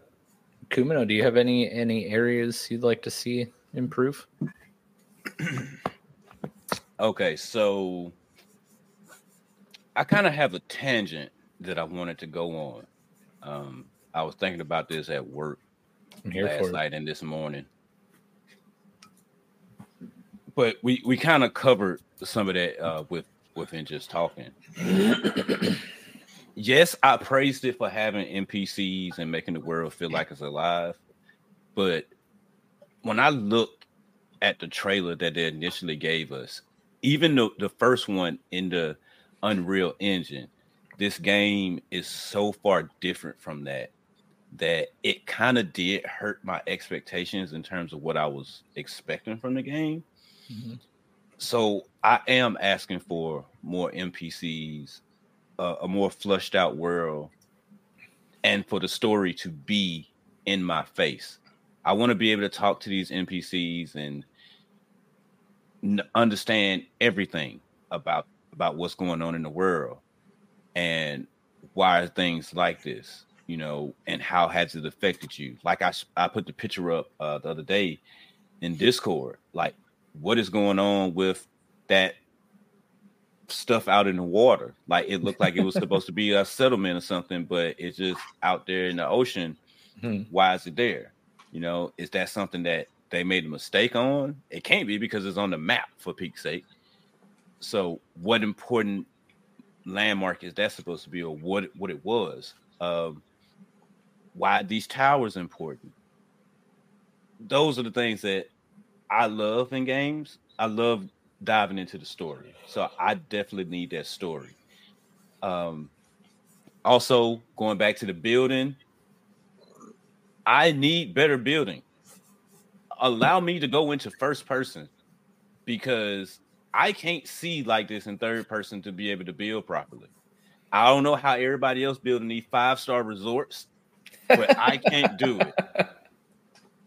Kumano, do you have any any areas you'd like to see improve? Okay, so I kind of have a tangent that I wanted to go on. Um, I was thinking about this at work I'm here last night and this morning. But we we kind of covered some of that uh, with within just talking. yes, I praised it for having NPCs and making the world feel like it's alive. But when I look at the trailer that they initially gave us, even though the first one in the Unreal Engine, this game is so far different from that that it kind of did hurt my expectations in terms of what I was expecting from the game. Mhm. So I am asking for more NPCs, uh, a more flushed out world, and for the story to be in my face. I want to be able to talk to these NPCs and n- understand everything about about what's going on in the world and why are things like this you know and how has it affected you like I, I put the picture up uh, the other day in discord like what is going on with that stuff out in the water? Like it looked like it was supposed to be a settlement or something but it's just out there in the ocean. Hmm. why is it there? You know is that something that they made a mistake on? It can't be because it's on the map for peak's sake. So what important landmark is that supposed to be or what what it was? Um why are these towers important? Those are the things that i love in games i love diving into the story so i definitely need that story um also going back to the building i need better building allow me to go into first person because I can't see like this in third person to be able to build properly. I don't know how everybody else building these five star resorts, but I can't do it.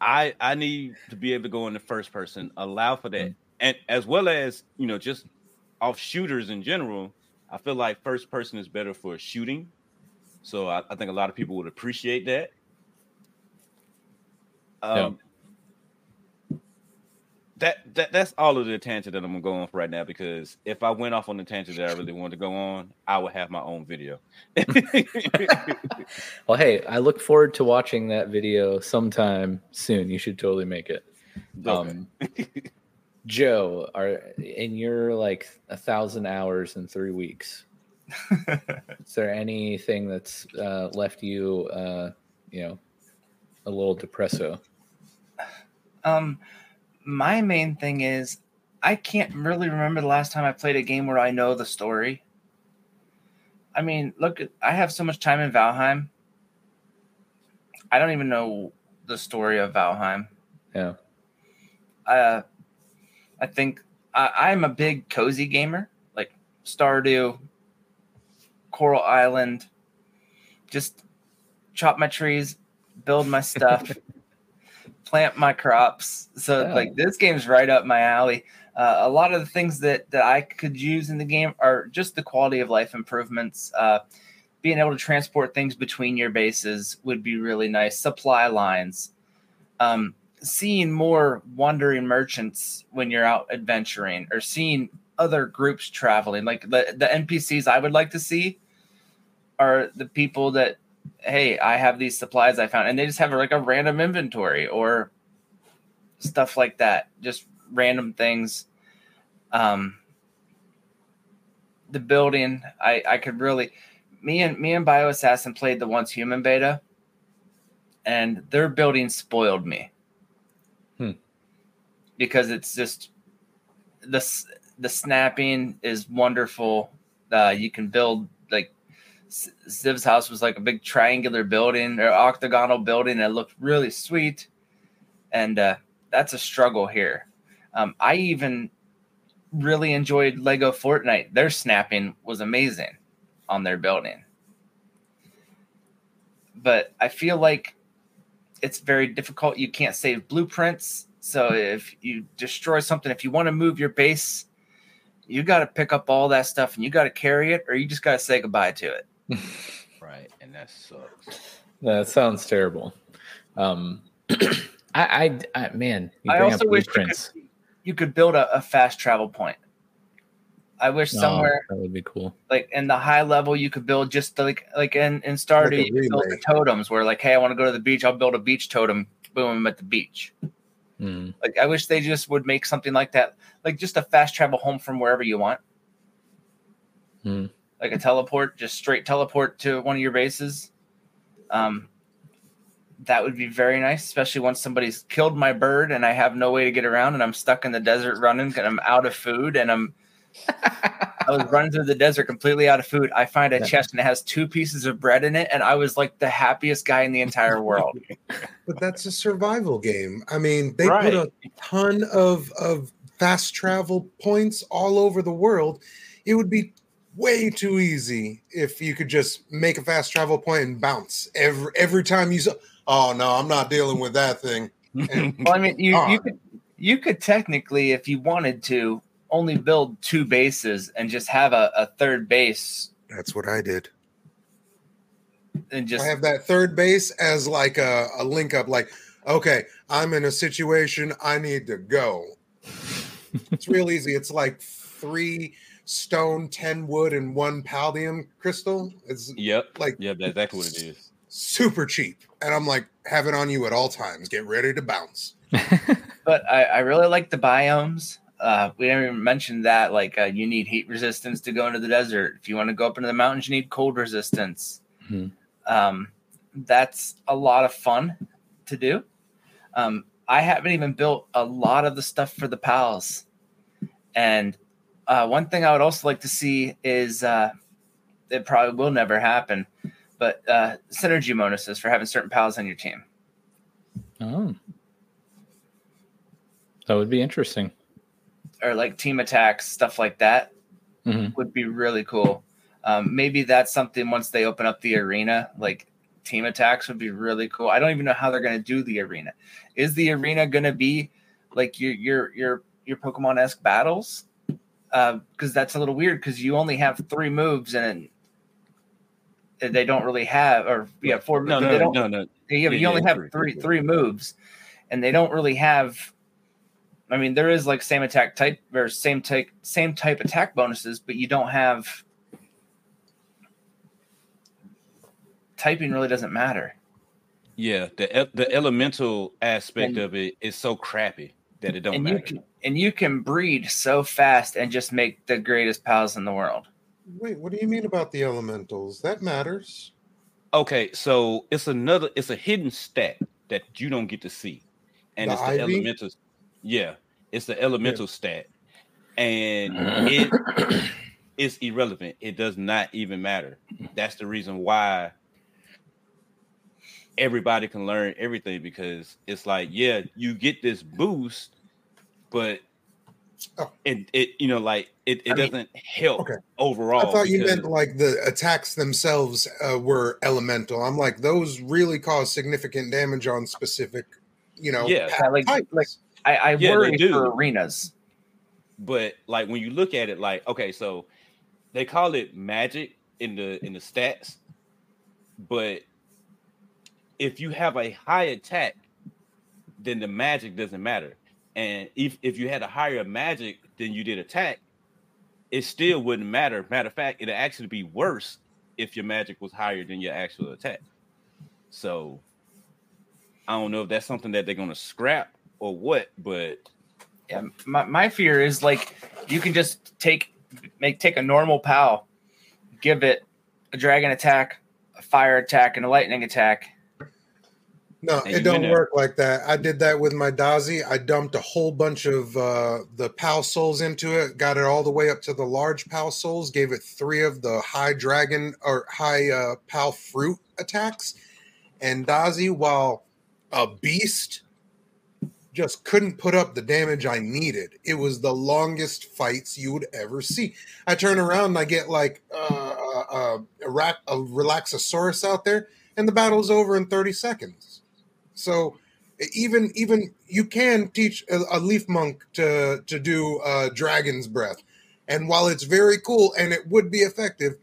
I I need to be able to go in the first person, allow for that, and as well as you know, just off shooters in general. I feel like first person is better for shooting, so I, I think a lot of people would appreciate that. Um, that that that's all of the tangent that I'm gonna go on for right now because if I went off on the tangent that I really wanted to go on, I would have my own video. Well, hey, I look forward to watching that video sometime soon. You should totally make it. Um, Joe, are in your like a thousand hours in three weeks? Is there anything that's uh, left you, uh, you know, a little depresso? Um, my main thing is I can't really remember the last time I played a game where I know the story. I mean, look, I have so much time in Valheim. I don't even know the story of Valheim. Yeah. Uh, I think I, I'm a big cozy gamer, like Stardew, Coral Island. Just chop my trees, build my stuff, plant my crops. So Yeah. like this game's right up my alley. Uh, a lot of the things that that I could use in the game are just the quality of life improvements. Uh, being able to transport things between your bases would be really nice. Supply lines, um, seeing more wandering merchants when you're out adventuring, or seeing other groups traveling. Like the the NPCs I would like to see are the people that hey, I have these supplies I found, and they just have like a random inventory or stuff like that, just random things. Um, the building, I I could really, me and me and Bioassassin played the once human beta, and their building spoiled me. Hmm. Because it's just the the snapping is wonderful. Uh, you can build like Ziv's house was like a big triangular building or octagonal building that looked really sweet, and uh, that's a struggle here. Um, I even really enjoyed Lego Fortnite. Their snapping was amazing on their building, but I feel like it's very difficult. You can't save blueprints, so if you destroy something, if you want to move your base. You got to pick up all that stuff and you got to carry it, or you just got to say goodbye to it. Right, and that sucks. That sounds terrible. Um, I, I, I, man, you I also wish you could, you could build a, a fast travel point. I wish Oh, somewhere that would be cool. like in the high level you could build just like like in, in Stardew Like you build the totems where like hey I want to go to the beach I'll build a beach totem boom I'm at the beach. Mm. Like I wish they just would make something like that like just a fast travel home from wherever you want. Hmm. Like a teleport just straight teleport to one of your bases. Um that would be very nice, especially once somebody's killed my bird and I have no way to get around and I'm stuck in the desert running and I'm out of food and I'm I was running through the desert completely out of food. I find a Yeah. chest and it has two pieces of bread in it, and I was like the happiest guy in the entire world. But that's a survival game. I mean, they Right. put a ton of of fast travel points all over the world. It would be way too easy if you could just make a fast travel point and bounce every every time you. s- Oh no, I'm not dealing with that thing. well, I mean, you you could you could technically, if you wanted to, only build two bases and just have a, a third base That's what I did. and just I have that third base as like a, a link up. Like, okay, I'm in a situation. I need to go. it's real easy. It's like three stone, ten wood, and one palladium crystal. It's Yep. like Yep, that's exactly what it is. super cheap. And I'm like, have it on you at all times. Get ready to bounce. but I, I really like the biomes. Uh, we didn't even mention that. Like, uh, you need heat resistance to go into the desert. If you want to go up into the mountains, you need cold resistance. Mhm. Um, that's a lot of fun to do. Um, I haven't even built a lot of the stuff for the pals. And uh, one thing I would also like to see is uh, it probably will never happen, but uh, synergy bonuses for having certain pals on your team. Oh, that would be interesting. or like team attacks, stuff like that Mhm. would be really cool. Um, maybe that's something once they open up the arena, like team attacks would be really cool. I don't even know how they're going to do the arena. Is the arena going to be like your your your your Pokemon esque battles? Uh, because that's a little weird because you only have three moves and they don't really have, or yeah, four. No, no, no, no, no. yeah, but Yeah, you only yeah, have three, three three, moves, and they don't really have. I mean, there is like same attack type or same type same type attack bonuses, but you don't have. Typing really doesn't matter. Yeah, the the elemental aspect And- of it is so crappy that it don't matter. you can and you can breed so fast and just make the greatest pals in the world. Wait, what do you mean about the elementals? That matters. Okay, so it's another it's a hidden stat that you don't get to see. And The it's the Ivy? elemental yeah, it's the elemental stat. And it is irrelevant. It does not even matter. That's the reason why everybody can learn everything because it's like, yeah, you get this boost, but Oh. it, it you know, like it, it I doesn't help Okay. overall. I thought you meant like the attacks themselves uh, were elemental. I'm like, those really cause significant damage on specific, you know, Yeah. Yeah, like, types. like I, I Yeah, worry do. for arenas. but like when you look at it like okay so they call it magic in the in the stats but if you have a high attack then the magic doesn't matter and if if you had a higher magic than you did attack it still wouldn't matter matter of fact it'd actually be worse if your magic was higher than your actual attack so i don't know if that's something that they're to scrap or what but Yeah, my, my fear is like you can just take make take a normal pal, give it a dragon attack, a fire attack, and a lightning attack. No, it don't work like that. I did that with my Dazzi. I dumped a whole bunch of uh, the PAL souls into it, got it all the way up to the large PAL souls, gave it three of the high dragon or high uh, PAL fruit attacks. And Dazzi, while a beast, just couldn't put up the damage I needed. It was the longest fights you would ever see. I turn around and I get like uh, uh, uh, a, a Relaxosaurus out there, and the battle's over in 30 seconds. So even even you can teach a, a Lifmunk to to do uh, dragon's breath, and while it's very cool and it would be effective,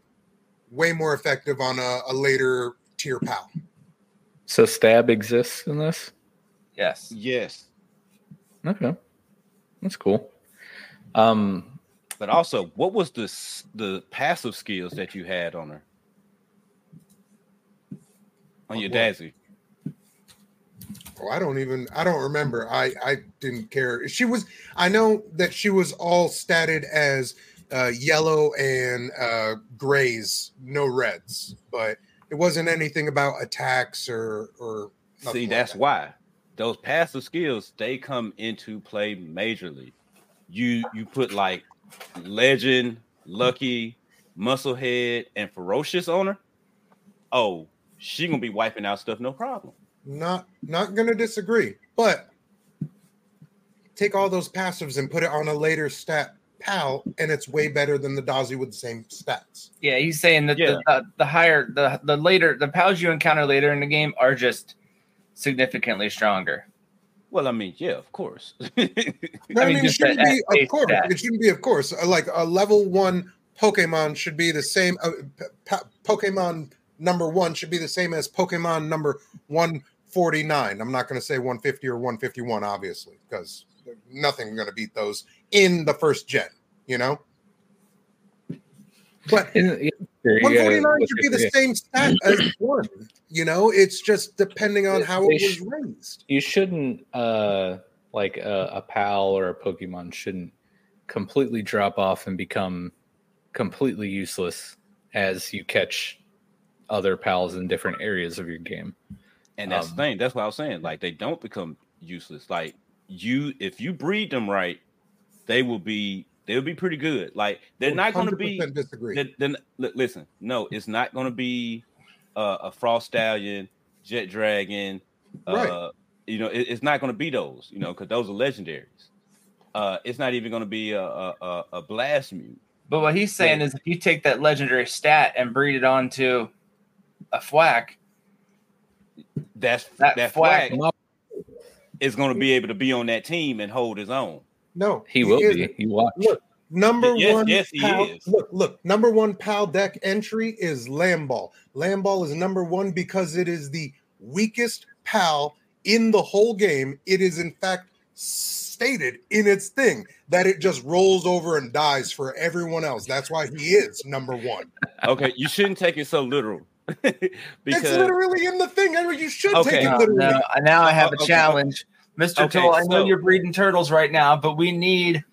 way more effective on a, a later tier pal. So stab exists in this. Yes. yes Okay, that's cool. Um, But also, what was the the passive skills that you had on her? On your What? Daisy. Oh, I don't even I don't remember. I I didn't care. She was I know that she was all statted as uh, yellow and uh, grays, no reds, but it wasn't anything about attacks or or. See, nothing like that's that. why those passive skills they come into play majorly. You you put like legend, lucky, musclehead, and ferocious on her. Oh, she gonna be wiping out stuff, no problem. Not not gonna disagree, but take all those passives and put it on a later stat pal, and it's way better than the Dazzi with the same stats. Yeah, he's saying that Yeah. the, the the higher the the later the pals you encounter later in the game are just significantly stronger. Well, I mean, yeah, of course. No, I, I mean, mean, it shouldn't at- be of course. stat. It shouldn't be of course. Uh, Like a level one Pokemon should be the same. Uh, p- p- Pokemon number one should be the same as Pokemon number one forty nine. I'm not going to say one fifty or one fifty one, obviously, because nothing going to beat those in the first gen. You know. But in- yeah, sure, you one gotta forty nine look should be the the- same stat as one. You know, it's just depending on how it was raised. you shouldn't uh like a, a pal or a pokemon shouldn't completely drop off and become completely useless as you catch other pals in different areas of your game And that's Um, the thing. That's what I was saying. Like they don't become useless. Like you, if you breed them right, they will be. They'll be pretty good. Like they're not going to be. disagree. Then, then listen, no, it's not going to be uh, a Frostallion, jet dragon. Uh, Right. You know, it- it's not going to be those. You know, because those are legendaries. Uh, it's not even going to be a, a, a, a Blazamut. But what he's saying is if you take that legendary stat and breed it onto a Fuack, That's That that, flag- flag is going to be able to be on that team and hold his own. no, he will isn't. be you watch Look, number Yes, one. yes, he pal, is. Look, look. Number one Paldeck entry is Lamball. Lamball is number one because it is the weakest pal in the whole game. It is in fact stated in its thing that it just rolls over and dies for everyone else. That's why he is number one. Okay, you shouldn't take it so literal. it's because literally in the thing. Henry. You should Okay. take it now, literally. now, now I have a Okay. challenge, Mister Okay, Toll. I know so- you're breeding turtles right now, but we need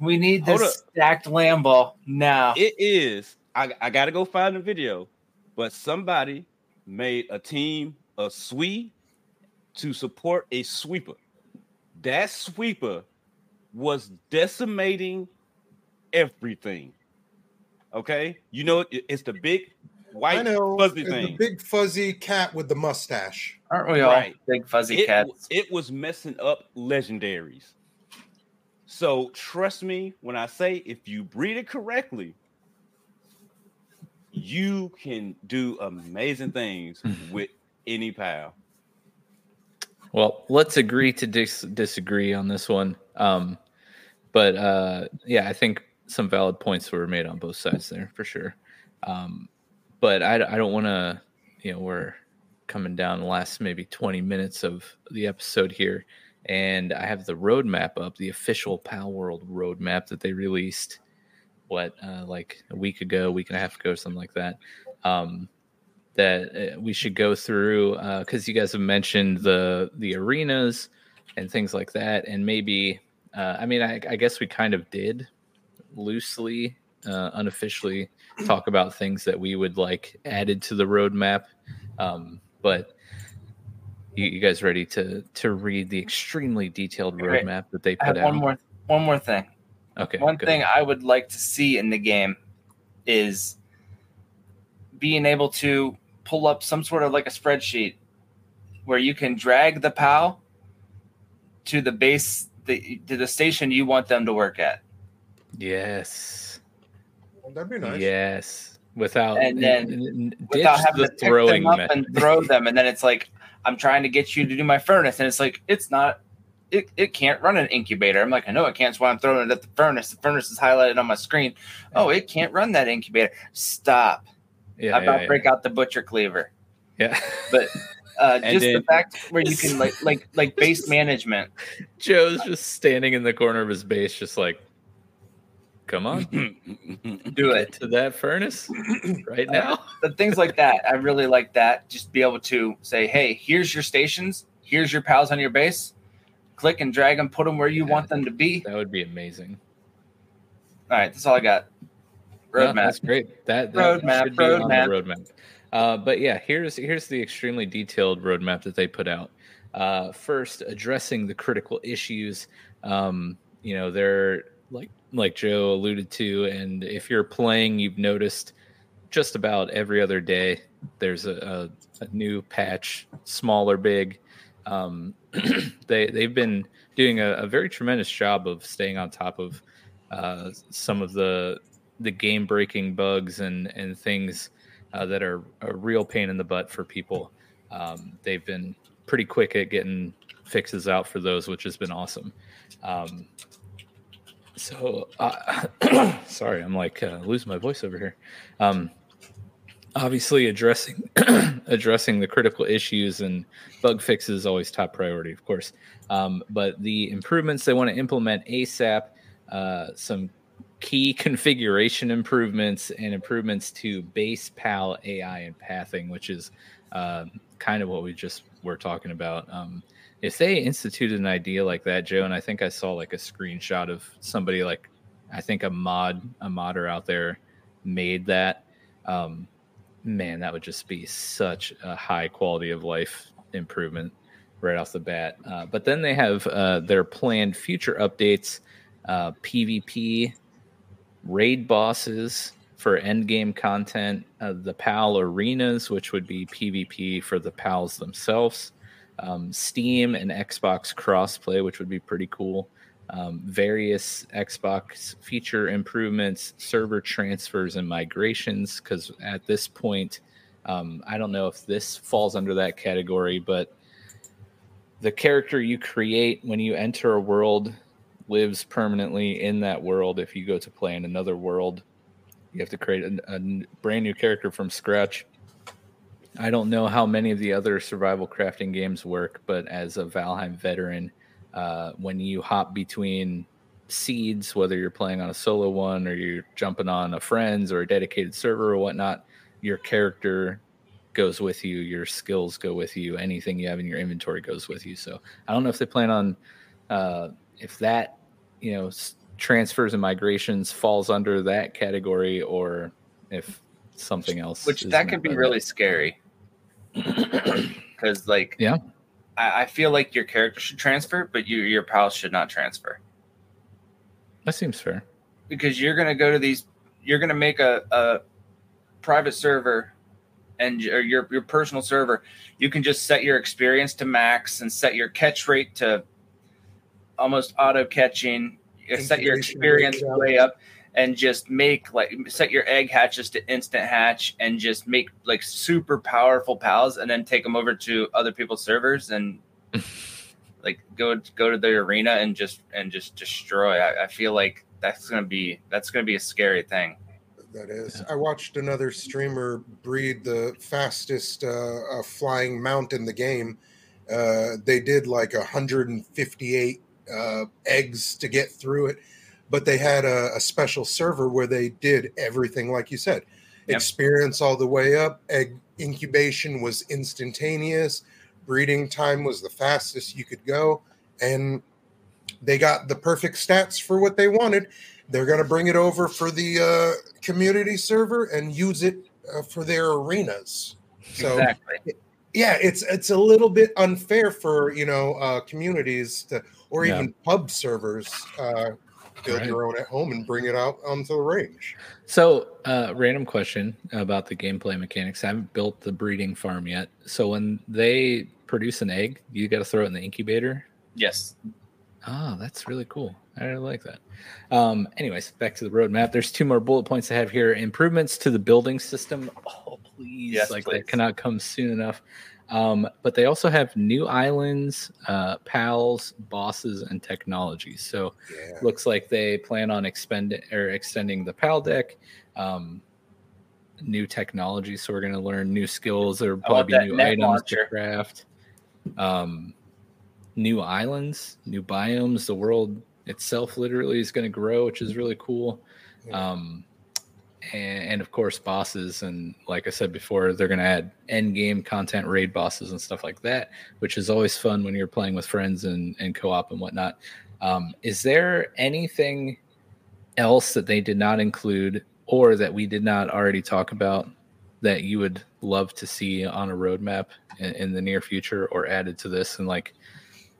we need Hold this stacked Lamball now. it is I, I gotta go find the video, but somebody made a team of Sui to support a sweeper. That sweeper was decimating everything. Okay, you know it's the big I white know. fuzzy it's the thing. big fuzzy cat with the mustache. Aren't we all Right. big fuzzy it, cats? it was messing up legendaries. So trust me when I say if you breed it correctly, you can do amazing things with any pal. Well, let's agree to dis- disagree on this one. Um, but uh, yeah, I think some valid points were made on both sides there for sure. Um, but I, I don't want to, you know, we're coming down the last maybe 20 minutes of the episode here. And I have the roadmap up, the official Palworld roadmap that they released, what, uh, like a week ago, week and a half ago, something like that. Um, that uh, we should go through because you guys have mentioned the the arenas and things like that, and maybe uh, I mean I, I guess we kind of did loosely, uh, unofficially talk about things that we would like added to the roadmap, um, but. You, you guys ready to to read the extremely detailed roadmap that they put out? one more one more thing. Okay. One thing ahead. I would like to see in the game is being able to pull up some sort of like a spreadsheet where you can drag the PAL to the base the, to the station you want them to work at. Yes. That'd be nice. Yes. Without And then n- n- Without having the to pick throwing them up method. and throw them, and then it's like I'm trying to get you to do my furnace, and it's like it's not. It, it can't run an incubator. I'm like, I know it can't, so I'm throwing it at the furnace. The furnace is highlighted on my screen. Oh, it can't run that incubator. Stop. Yeah, I'm about yeah, to yeah. break out the butcher cleaver. Yeah. But uh, And just the then- fact where you can like like like base management. Joe's just standing in the corner of his base, just like, come on, Do it. to that furnace right now. But things like that, I really like that. Just be able to say, hey, here's your stations. Here's your pals on your base. Click and drag them, put them where you Yeah. want them to be. That would be amazing. All right, that's all I got. No, Roadmap. that's great. That, that Roadmap, should be on the roadmap. roadmap. Uh, but yeah, here's here's the extremely detailed roadmap that they put out. Uh, first, addressing the critical issues. Um, you know, they're like like Joe alluded to, and if you're playing, you've noticed just about every other day there's a, a, a new patch, small or big. Um, they they've been doing a, a very tremendous job of staying on top of uh, some of the the game breaking bugs and and things uh, that are a real pain in the butt for people. Um, they've been pretty quick at getting fixes out for those, which has been awesome. Um, so, uh, sorry, I'm like uh, losing my voice over here. Um, obviously, addressing addressing the critical issues and bug fixes is always top priority, of course. Um, but the improvements they want to implement ASAP, uh, some key configuration improvements and improvements to base PAL AI and pathing, which is uh, kind of what we just were talking about. Um, if they instituted an idea like that, Joe, and I think I saw like a screenshot of somebody like I think a mod a modder out there made that. Um, man, that would just be such a high quality of life improvement right off the bat. Uh, but then they have uh, their planned future updates, uh, PvP, raid bosses for end game content, uh, the PAL arenas, which would be PvP for the PALs themselves, um, Steam and Xbox crossplay, which would be pretty cool. Um, various Xbox feature improvements, server transfers, and migrations. Because at this point, um, I don't know if this falls under that category, but the character you create when you enter a world lives permanently in that world. If you go to play in another world, you have to create a brand new character from scratch. I don't know how many of the other survival crafting games work, but as a Valheim veteran, uh, when you hop between seeds, whether you're playing on a solo one or you're jumping on a friend's or a dedicated server or whatnot, your character goes with you, your skills go with you, anything you have in your inventory goes with you. So I don't know if they plan on uh, if that you know s- transfers and migrations falls under that category or if something else. which that could be really scary because like Yeah. I, I feel like your character should transfer but you your pals should not transfer That seems fair. because you're gonna go to these you're gonna make a, a private server and or your your personal server you can just set your experience to max and set your catch rate to almost auto catching set your experience way up and just make like set your egg hatches to instant hatch and just make like super powerful pals and then take them over to other people's servers and like go go to the arena and just and just destroy I, I feel like that's gonna be that's gonna be a scary thing That is. I watched another streamer breed the fastest uh, uh, flying mount in the game. Uh, they did like 158 uh, eggs to get through it, but they had a, a special server where they did everything like you said. Yep. Experience all the way up. Egg incubation was instantaneous. Breeding time was the fastest you could go, and they got the perfect stats for what they wanted they're going to bring it over for the uh, community server and use it uh, for their arenas. So exactly yeah, it's it's a little bit unfair for you know uh, communities to, or Yeah. even pub servers uh, build Right. your own at home and bring it out onto the range. So, uh, random question about the gameplay mechanics. I haven't built the breeding farm yet. So, when they produce an egg, you got to throw it in the incubator. yes Oh, that's really cool. I really like that. Um, anyways, back to the roadmap. There's two more bullet points I have here. Improvements to the building system. Oh, please. Yes, like please. that cannot come soon enough. Um, but they also have new islands, uh, pals, bosses, and technologies. So Yeah, looks like they plan on expend or extending the Paldeck. Um, new technology, so we're going to learn new skills. There will probably be new items launcher. to craft. Um, new islands, new biomes. The world itself literally is going to grow, which is really cool. Yeah. Um, and, and of course, bosses. And like I said before, they're going to add end game content, raid bosses, and stuff like that, which is always fun when you're playing with friends and, and co op and whatnot. Um, is there anything else that they did not include or that we did not already talk about that you would love to see on a roadmap in, in the near future or added to this and like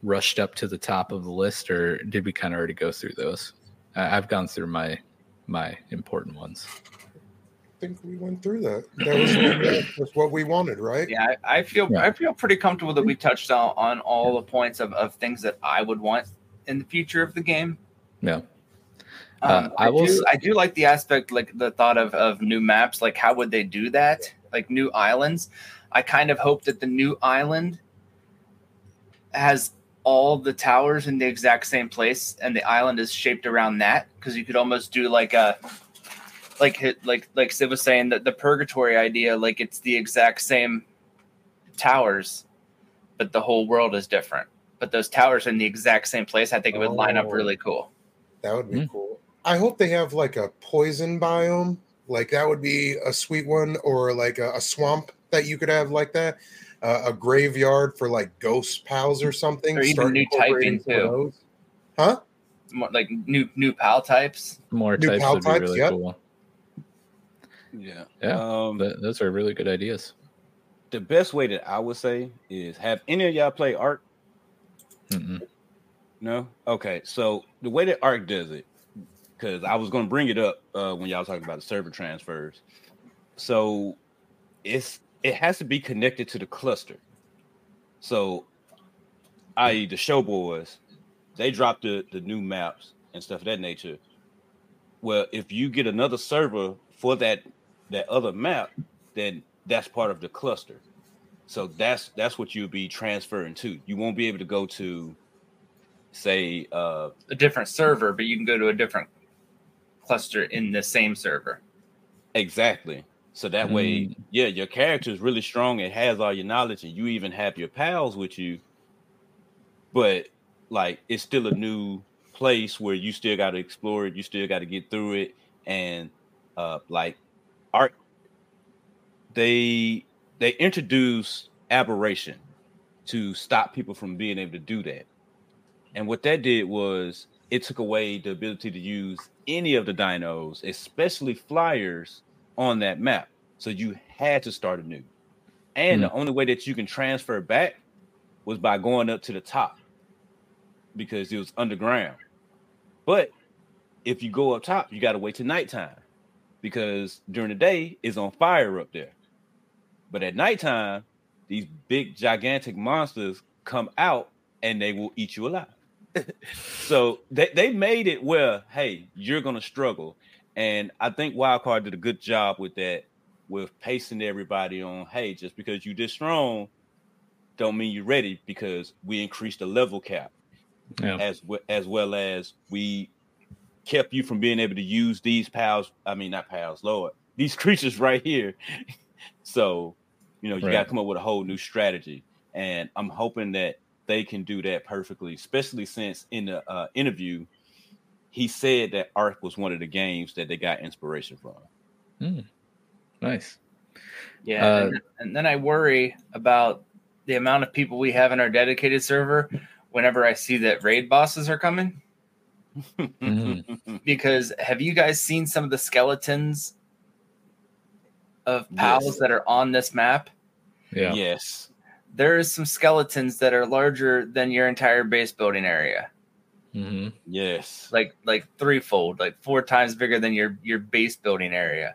rushed up to the top of the list or did we kind of already go through those i've gone through my my important ones I think we went through that. That was, that was what we wanted, right? yeah i, I feel Yeah. i feel pretty comfortable that we touched on, on all the points of, of things that i would want in the future of the game yeah Um, Uh, I, I will do, s- I do like the aspect, like the thought of, of new maps. Like, how would they do that? Like new islands. I kind of hope that the new island has all the towers in the exact same place, and the island is shaped around that. Because you could almost do like a, like hit, like like Sid was saying that the purgatory idea, like it's the exact same towers, but the whole world is different. But those towers in the exact same place. I think it would line up Oh. really cool. That would be Mm. cool. I hope they have like a poison biome. Like that would be a sweet one, or like a, a swamp that you could have like that. Uh, a graveyard for like ghost pals or something. Or even Start new incorporating typing, some of too. those. Huh? more like new new pal types. more New types pal would be types, really yep. cool Yeah. Yeah, Um, Th- those are really good ideas the best way that I would say is have any of y'all play Ark? Mm-mm. No. Okay. So the way that Ark does it, because I was going to bring it up uh, when y'all was talking about the server transfers. So it's it has to be connected to the cluster. So, i.e., the show boys, they drop the the new maps and stuff of that nature. Well, if you get another server for that that other map, then that's part of the cluster. So that's that's what you'll be transferring to. You won't be able to go to, say, uh, A different server, but you can go to a different cluster in the same server. Exactly. So that way, Mm. yeah, your character is really strong. It has all your knowledge, and you even have your pals with you. But like, it's still a new place where you still got to explore it. You still got to get through it, and uh, like, art. They they introduce aberration to stop people from being able to do that. And what that did was it took away the ability to use any of the dinos, especially flyers, on that map. So you had to start anew. And Hmm. the only way that you can transfer back was by going up to the top because it was underground. But if you go up top, you got to wait till nighttime because during the day it's on fire up there. But at nighttime, these big gigantic monsters come out and they will eat you alive. so they, they made it where, hey, you're gonna struggle. And I think Wildcard did a good job with that, with pacing everybody on, hey, just because you this strong, don't mean you're ready because we increased the level cap Yeah. as well as well as we kept you from being able to use these pals. I mean, not pals, Lord, these creatures right here. so, you know, you got to come up with a whole new strategy, and I'm hoping that they can do that perfectly. Especially since in the uh, interview, he said that Ark was one of the games that they got inspiration from. Hmm. Nice. Yeah, Uh, and, and then I worry about the amount of people we have in our dedicated server whenever I see that raid bosses are coming. Because have you guys seen some of the skeletons of pals Yes. that are on this map? Yeah. Yes. There is some skeletons that are larger than your entire base building area, hmm Yes. like like threefold, like four times bigger than your your base building area.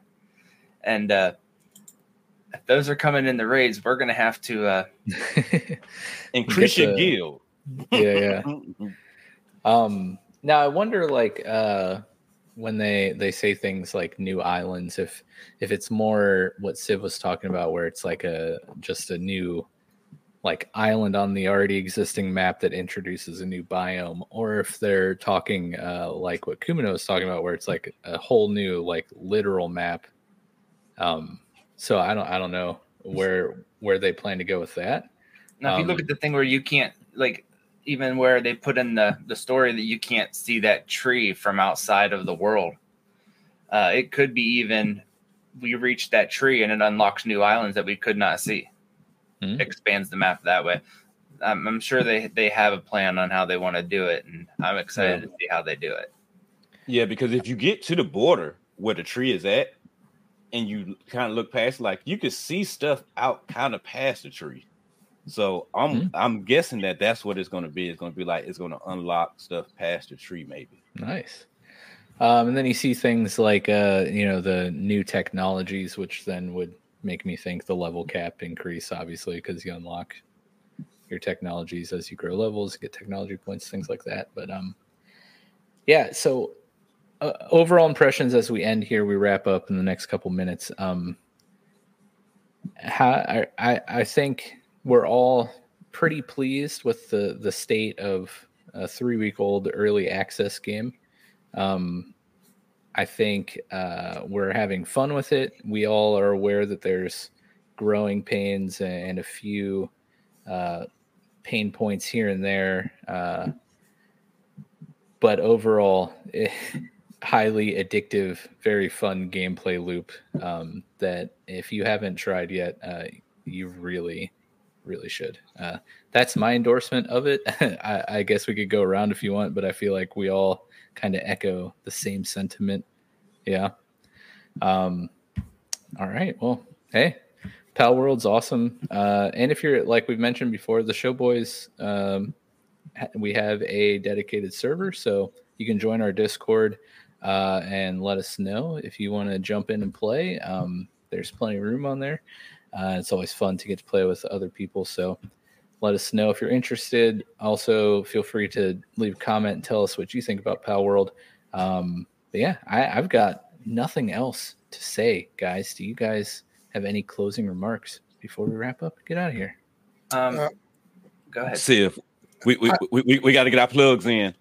And uh, if those are coming in the raids, we're gonna have to. Uh, Increase your guild. yeah, yeah. Um, now I wonder, like, uh, when they they say things like new islands, if if it's more what Siv was talking about, where it's like a just a new like island on the already existing map that introduces a new biome, or if they're talking uh, like what Kumano was talking about, where it's like a whole new like literal map. Um, so I don't I don't know where where they plan to go with that. Now, if you Um, look at the thing where you can't, like, even where they put in the the story that you can't see that tree from outside of the world, uh, it could be even we reach that tree and it unlocks new islands that we could not see. Hmm. Expands the map that way. I'm, I'm sure they they have a plan on how they want to do it, and I'm excited Yeah. to see how they do it. Yeah, because if you get to the border where the tree is at, and you kind of look past, like you could see stuff out kind of past the tree. So I'm Hmm. I'm guessing that that's what it's going to be. It's going to be like it's going to unlock stuff past the tree, maybe. Nice. Um, and then you see things like uh, you know the new technologies, which then would make me think the level cap increase, obviously, because you unlock your technologies as you grow levels, get technology points, things like that. But um, yeah. So uh, overall impressions as we end here, we wrap up in the next couple minutes. Um, how I, I I think we're all pretty pleased with the the state of a three week old early access game. Um, I think uh, we're having fun with it. We all are aware that there's growing pains and a few uh, pain points here and there. Uh, but overall, eh, highly addictive, very fun gameplay loop um, that if you haven't tried yet, uh, you really, really should. Uh, that's my endorsement of it. I, I guess we could go around if you want, but I feel like we all kind of echo the same sentiment. Yeah. Um, all right. Well, hey, Palworld's awesome. Uh, and if you're like we've mentioned before, the Showboys, um, ha- we have a dedicated server, so you can join our Discord uh, and let us know if you want to jump in and play. Um, there's plenty of room on there. Uh, it's always fun to get to play with other people. So let us know if you're interested. Also, feel free to leave a comment and tell us what you think about Palworld. Um, but yeah, I, I've got nothing else to say, guys. Do you guys have any closing remarks before we wrap up? Get out of here. Um, Uh, go ahead. See if we we, we, we, we got to get our plugs in.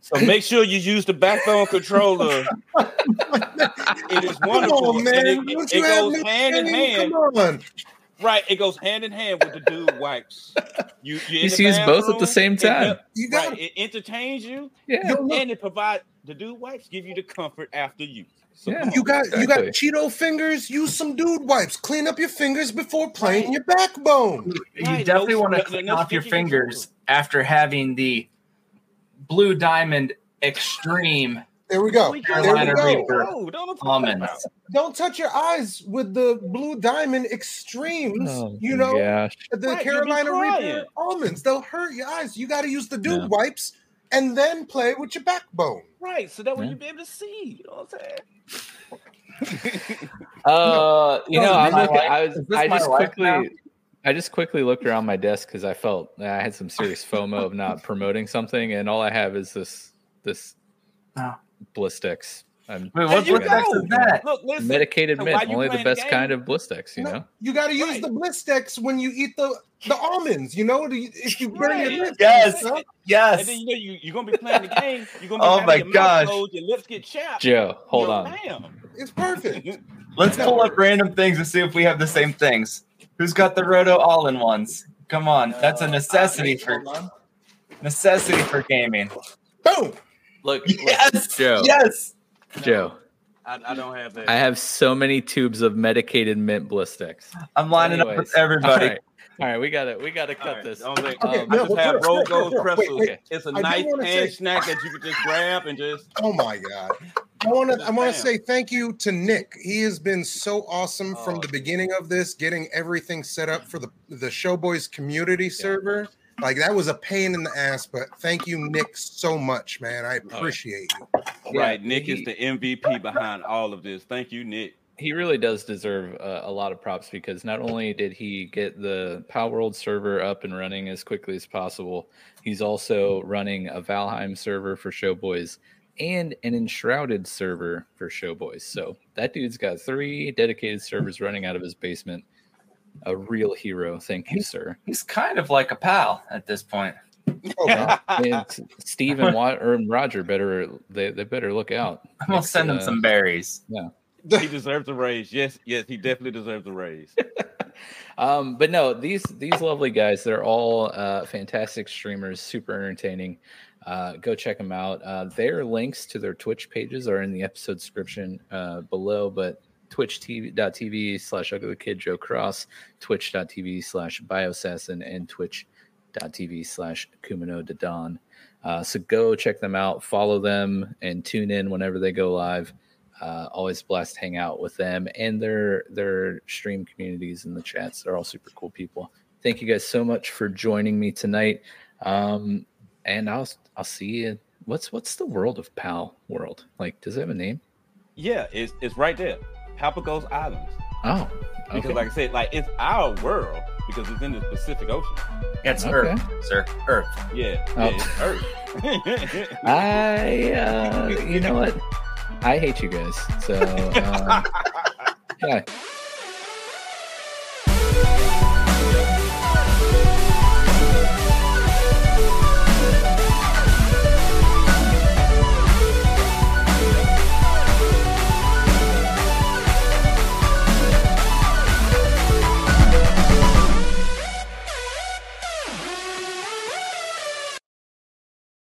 So make sure you use the backbone controller. it is wonderful. on, man. It, it, it goes no hand in shame? hand. Come on. Right, it goes hand in hand with the dude wipes. You you, in Just use both at the same time. help- You got right, it entertains you Yeah. And it provides the dude wipes give you the comfort after you. So Yeah. you on. got you got Cheeto fingers. Use some dude wipes. Clean up your fingers before playing your backbone. You Right, definitely no- want to no- clean no off your sticky fingers after having the Blue Diamond Extreme There we go. We There we go. Reaper. Oh, don't Almonds. Don't touch your eyes with the blue diamond extremes. Oh, you know, gosh. the Right, Carolina crying. Reaper almonds. They'll hurt your eyes. You got to use the dude Yeah. wipes and then play with your backbone. Right, so that way Yeah. you be able to see. You know what I'm saying? Uh, you know, is I'm my looking. I was. I just life now? quickly. I just quickly looked around my desk because I felt I had some serious FOMO of not promoting something, and all I have is this this Oh. Blistex. I'm Wait, There what you what the is that? Look, listen. medicated so mint, only the best game- kind of Blistex. You No, know. you got to use Right. the Blistex when you eat the the almonds. You know, the- if you burn Right. your lips. Yes. you know? And Yes. then you know you you're gonna be playing the game. You're gonna be Oh my your gosh. closed, your lips get chapped. Joe, hold Yo, on. Damn. it's perfect. Let's pull up random things and see if we have the same things. Who's got the Roto all-in-ones? Come on, that's a uh, necessity for necessity for gaming. Boom. Look, Yes. Joe. Yes. Joe. I, I don't have that. I have so many tubes of medicated mint Blistex. I'm lining up with everybody. All right, all right, we gotta we gotta cut right, this. don't think- Okay, um, I no, just but have first, Rold Gold pretzels. wait, wait. It's a I nice hand say- snack that you could just grab and just. Oh my god. I want to I want to say thank you to Nick. He has been so awesome from Oh. the beginning of this, getting everything set up for the the Showboys community server. Like that was a pain in the ass, but thank you, Nick, so much, man. I appreciate you. Yeah, right, Nick he- is the MVP behind all of this. Thank you, Nick. he really does deserve uh, a lot of props because not only did he get the Palworld server up and running as quickly as possible, he's also running a Valheim server for Showboys and an enshrouded server for Showboys. So that dude's got three dedicated servers running out of his basement. A real hero. Thank you, sir. He's kind of like a pal at this point. Oh, wow. Steve and, Wa- or Roger better they, they better look out. I'm gonna send him uh, some berries. Yeah, he deserves a raise. Yes, yes, he definitely deserves a raise. um, but no, these these lovely guys, they're all uh, fantastic streamers, super entertaining. Uh, go check them out. Uh, their links to their Twitch pages are in the episode description uh, below, but twitch.tv slash ugly kid joe cross, twitch.tv slash bioassassin, and twitch.tv slash kumano dadon. Uh, so go check them out, follow them, and tune in whenever they go live. Uh, always blessed to hang out with them and their their stream communities and the chats. They're all super cool people. Thank you guys so much for joining me tonight. Um, and I'll I'll see you. What's what's the world of Pal world like? Does it have a name? Yeah, it's it's right there. Galapagos Islands. Oh, Because like I said, like it's our world because it's in the Pacific Ocean. It's Okay. Earth, sir. Earth. Yeah, Oh. yeah it's Earth. I uh, you know what? I hate you guys. So um, yeah.